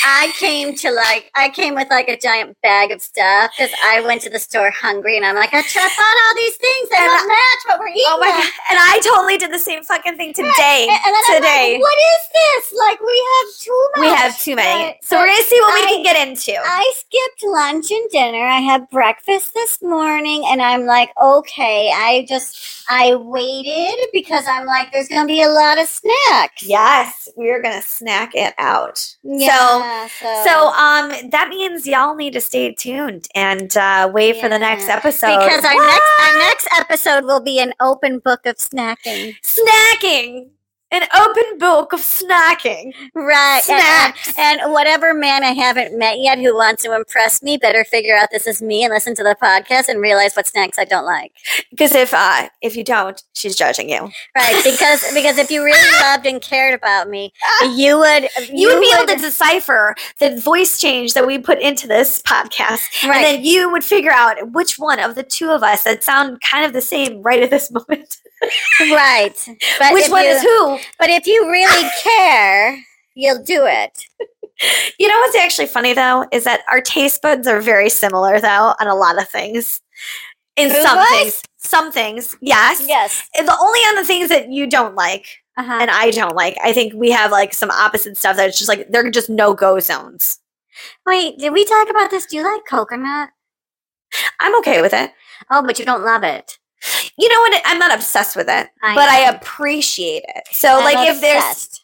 I came to like I came with like a giant bag of stuff because I went to the store hungry and I'm like I tried bought all these things that And don't match what we're eating. Oh my god! And I totally did the same fucking thing today. And, and today like, what is this? Like we have too much. we have too many, But- so we're gonna see what we can get into. I skipped lunch and dinner. I had breakfast this morning and I'm like, okay, I just I waited because I'm like there's going to be a lot of snacks. yes, we're gonna snack it out. Yeah, so, So, um, that means y'all need to stay tuned and uh, wait for the next episode because our What? next our next episode will be an open book of snacking. snacking, an open book of snacking. Right. and- and- And whatever man I haven't met yet who wants to impress me better figure out this is me and listen to the podcast and realize what snacks I don't like. Because if uh, if you don't, she's judging you. Right, because because if you really loved and cared about me, you would You, would be able to decipher the voice change that we put into this podcast, right. and then you would figure out which one of the two of us that sound kind of the same right at this moment. Right. But which one you, is who? But if you really care, you'll do it. You know what's actually funny though is that our taste buds are very similar though on a lot of things. In Food some wise? things, some things, yes. Yes. And The only on the things that you don't like Uh-huh. and I don't like. I think we have like some opposite stuff that's just like they're just no go zones. Wait, did we talk about this? Do you like coconut? I'm okay with it. Oh, but you don't love it. You know what? I'm not obsessed with it, I but I appreciate it. So, I'm like, if there's.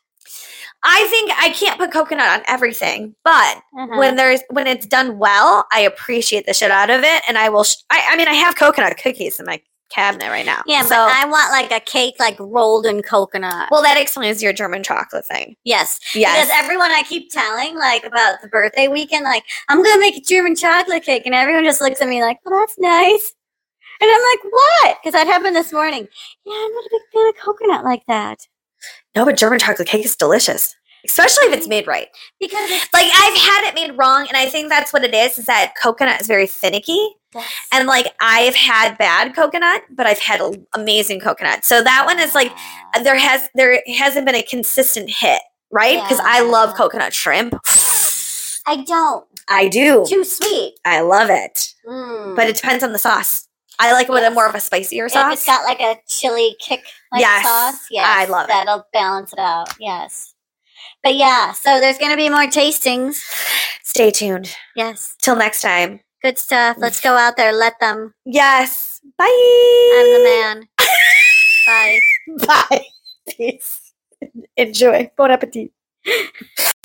I think I can't put coconut on everything, but Uh-huh. when there's when it's done well, I appreciate the shit out of it, and I will. Sh- I, I mean, I have coconut cookies in my cabinet right now. yeah, so but I want like a cake like rolled in coconut. well, that explains your German chocolate thing. yes, Yes, Because everyone I keep telling, like about the birthday weekend, like I'm gonna make a German chocolate cake, and everyone just looks at me like, "Well, that's nice," and I'm like, "What?" Because that happened this morning. Yeah, I'm not a big fan of coconut like that no, but German chocolate cake is delicious, especially if it's made right. because Like I've had it made wrong, and I think that's what it is. Is that coconut is very finicky. yes. And like I've had bad coconut, but I've had amazing coconut. So that one is like there has there hasn't been a consistent hit, right? Because I love coconut shrimp. I don't I do. too sweet, I love it. Mm. But it depends on the sauce. I like it with a more of a spicier if sauce. it's got like a chili kick like Yes, sauce, yes, I love that it. that'll balance it out. Yes, but yeah, so there's gonna be more tastings. Stay tuned. Yes, Till next time. good stuff. Let's go out there. Let them. Yes. Bye. I'm the man. Bye. Bye. Peace. Enjoy. Bon appetit.